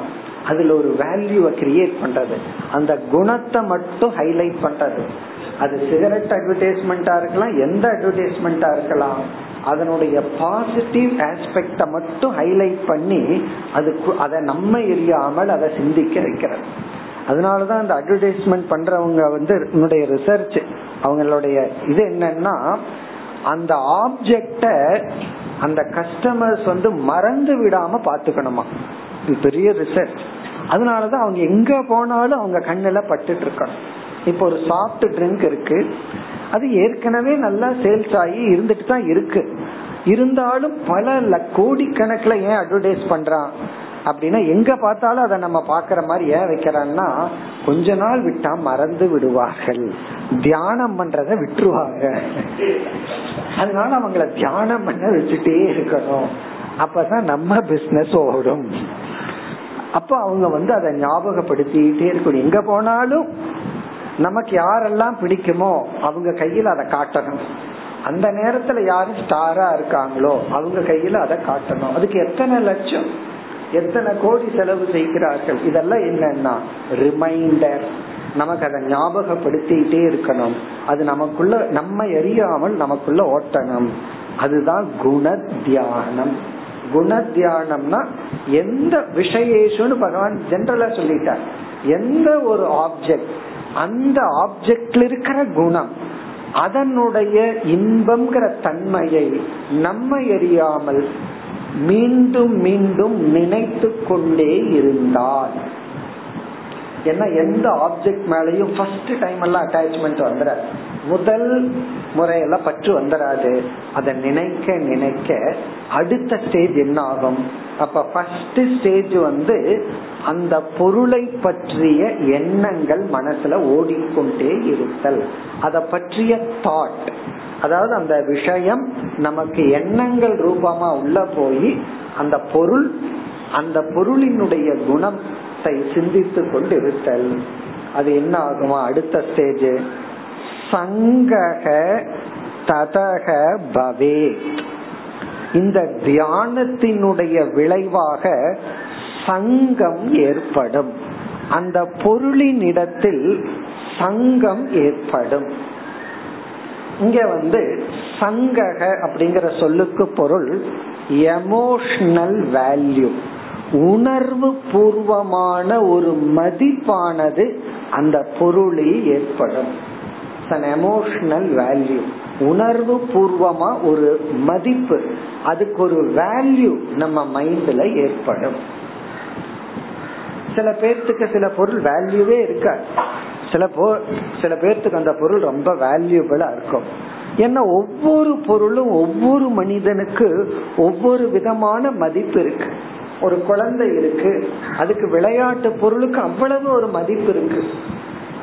அதுல ஒரு வேல்யூவை கிரியேட் பண்றது. அந்த குணத்தை மட்டும் ஹைலைட் பண்றது. அது சிகரெட் அட்வர்டைஸ்மெண்டா இருக்கலாம் எந்த அட்வர்டைஸ்மெண்டா இருக்கலாம் அதனுடைய பாசிட்டிவ் ஆஸ்பெக்ட மட்டும் ஹைலைட் பண்ணி அதுக்கு அதை நம்ம எரியாமல் அதை சிந்திக்க வைக்கிறது. அதனாலதான் அந்த அட்வர்டைஸ்மெண்ட் பண்றவங்க வந்து என்னுடைய ரிசர்ச் அவங்களுடைய இது என்னன்னா அந்த ஆப்ஜெக்ட அந்த கஸ்டமர்ஸ் வந்து மறந்து விடாம பாத்துக்கணுமா பெரிய ரிசர்ச் அதனாலதான் அவங்க எங்க போனாலும் அவங்க கண்ணுல பட்டுட்டு இருக்கணும் இப்போ ஒரு சாஃப்ட் ட்ரிங்க் இருக்கு. அது ஏற்கனவே நல்லா சேல்ஸ் ஆகி இருந்துட்டு தான் இருக்கு. இருந்தாலும் பல கோடிக்கணக்கில் ஏன் அட்வர்டைஸ் பண்றான்? அப்படின்னா எங்க பார்த்தாலும் அதை நம்ம பாக்குற மாதிரி ஏன் வைக்கிறான்னா கொஞ்ச நாள் விட்டா மறந்து விடுவார்கள். தியானம் பண்றத விட்டுருவாங்க. அதனால அவங்கள தியானம் பண்ண வச்சுட்டே இருக்கணும். அப்பதான் நம்ம பிசினஸ் ஓடும். அப்ப அவங்க வந்து அதை ஞாபகப்படுத்திட்டே இருக்கணும். எங்க போனாலும் நமக்கு யாரெல்லாம் பிடிக்குமோ அவங்க கையில அதை காட்டணும். அந்த நேரத்துல யாரு ஸ்டாரா இருக்காங்களோ அவங்க கையில அதை காட்டணும். அதுக்கு எத்தனை லட்சம் எத்தனை கோடி செலவு செய்கிறார்கள்? இதெல்லாம் என்னன்னா ரிமைண்டர் நமக்கு அதை ஞாபகப்படுத்திட்டே இருக்கணும். அது நமக்குள்ள நம்ம எரியாமல் நமக்குள்ள ஓட்டணும். அதுதான் குண தியானம். குண தியானம்னா எந்த விஷயேஷுன்னு பகவான் ஜென்ரலா சொல்லிட்டார். எந்த ஒரு ஆப்ஜெக்ட் அந்த ஆப்ஜெக்ட்ல இருக்கிற குணம் அதனுடைய இன்பம்ங்கிற தன்மையை நம்ம எரியாமல் மீண்டும் மீண்டும் நினைத்து கொண்டே இருந்தால் ஏன்னா எந்த ஆப்ஜெக்ட் மேலையும் ஃபர்ஸ்ட் டைம் எல்லாம் அட்டாச்மெண்ட் வந்துடாது முதல் முறையெல்லாம் பற்று வந்துடாது அதை நினைக்க நினைக்க அடுத்த ஸ்டேஜ் என்ன ஆகும்? அப்ப ஃபர்ஸ்ட் ஸ்டேஜ் வந்து அந்த பொருளை பற்றிய எண்ணங்கள் மனசுல ஓடிக்கொண்டே இருத்தல். அதை பற்றிய தாட் அதாவது அந்த விஷயம் நமக்கு எண்ணங்கள் ரூபமா உள்ள போய் அந்த பொருள் அந்த பொருளினுடைய குணம் குணத்தை சிந்தித்து கொண்டு இருத்தல் அது என்ன ஆகுமா? அடுத்த ஸ்டேஜ் சங்கக ததக பவே இந்த தியானத்தினுடைய விளைவாக சங்கம் ஏற்படும். அந்த பொருளின் இடத்தில் சங்கம் ஏற்படும். இங்க வந்து சங்கக அப்படிங்கிற சொல்லுக்கு பொருள் எமோஷனல் வேல்யூ உணர்வு பூர்வமான ஒரு மதிப்பானது அந்த பொருளில் ஏற்படும். எமோஷனல் வேல்யூ உணர்வு பூர்வமா ஒரு மதிப்பு. அதுக்கு ஒரு வேல்யூ நம்ம மைண்ட்ல ஏற்படும். சில பேர்த்துக்கு சில பொருள் வேல்யூவே இருக்காது. சில சில பேர்த்துக்கு அந்த பொருள் ரொம்ப வேல்யூபிளா இருக்கும். ஏன்னா ஒவ்வொரு பொருளும் ஒவ்வொரு மனிதனுக்கு ஒவ்வொரு விதமான மதிப்பு இருக்கு. ஒரு குழந்தை இருக்கு அதுக்கு விளையாட்டு பொருளுக்கு அவ்வளவு ஒரு மதிப்பு இருக்கு.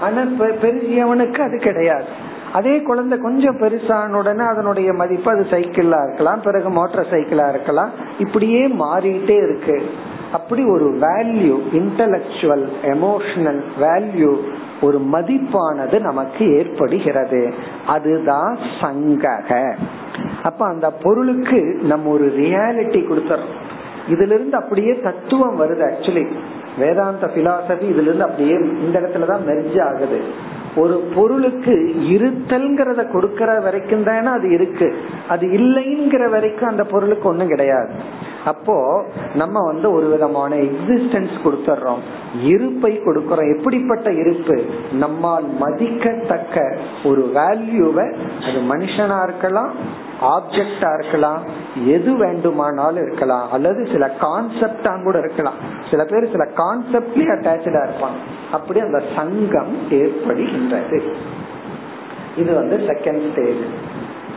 ஆனா பெரியவனுக்கு அது கிடையாது. அதே குழந்தை கொஞ்சம் பெருசான உடனே அதனுடைய மதிப்பு அது சைக்கிளா இருக்கலாம் பிறகு மோட்டார் சைக்கிளா இருக்கலாம் இப்படியே மாறிட்டே இருக்கு. அப்படி ஒரு வேல்யூ இன்டலக்சுவல் எமோஷனல் வேல்யூ ஒரு மதிப்பானது நமக்கு ஏற்படுகிறது. அதுதான் சங்கக. அப்ப அந்த பொருளுக்கு நம்ம ஒரு ரியாலிட்டி கொடுத்துறோம். இதுல இருந்து அப்படியே தத்துவம் வருது ஆக்சுவலி வேதாந்த பிலாசபி இதுல இருந்து அப்படியே இந்த இடத்துலதான் மெர்ஜ் ஆகுது. ஒரு பொருளுக்கு இருத்தல்ங்கிறத கொடுக்கற வரைக்கும் தானே அது இருக்கு. அது இல்லைங்கிற வரைக்கும் அந்த பொருளுக்கு ஒண்ணும் கிடையாது. அப்போ நம்ம வந்து ஒரு விதமான எக்ஸிஸ்டன்ஸ் கொடுத்துறோம் இருப்பை கொடுக்கறோம். எப்படிப்பட்ட இருப்பு? நம்மால் மதிக்கத்தக்க ஒரு வேல்யூவை அது மனுஷனா இருக்கலாம் ஆப்ஜெக்டா இருக்கலாம் எது வேண்டுமானாலும் இருக்கலாம் அல்லது சில கான்செப்டா கூட இருக்கலாம். சில பேர் சில கான்செப்ட்லயே அட்டாச்சா இருப்பாங்க. அப்படி அந்த சங்கம் ஏற்படுகின்றது. இது வந்து செகண்ட் ஸ்டேஜ்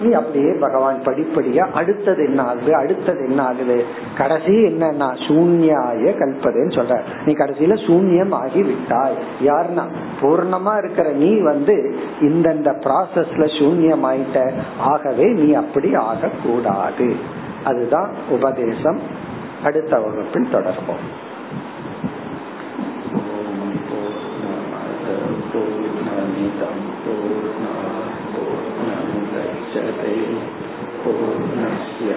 நீ அப்படியே பகவான் படிப்படியா அடுத்தது என்ன ஆகுது அடுத்தது என்ன ஆகுது? கடைசி என்னன்னா சூன்யாய கல்பதுன்னு சொல்ற நீ கடைசியில சூன்யம் ஆகி விட்டாய் யாருன்னா பூர்ணமா இருக்கிற நீ வந்து இந்தந்த ப்ராசஸ்ல சூன்யம் ஆயிட்ட ஆகவே நீ அப்படி ஆகக்கூடாது. அதுதான் உபதேசம். அடுத்த வகுப்பில் தொடர்போம். ஓம் போர் போர் पूर्णस्य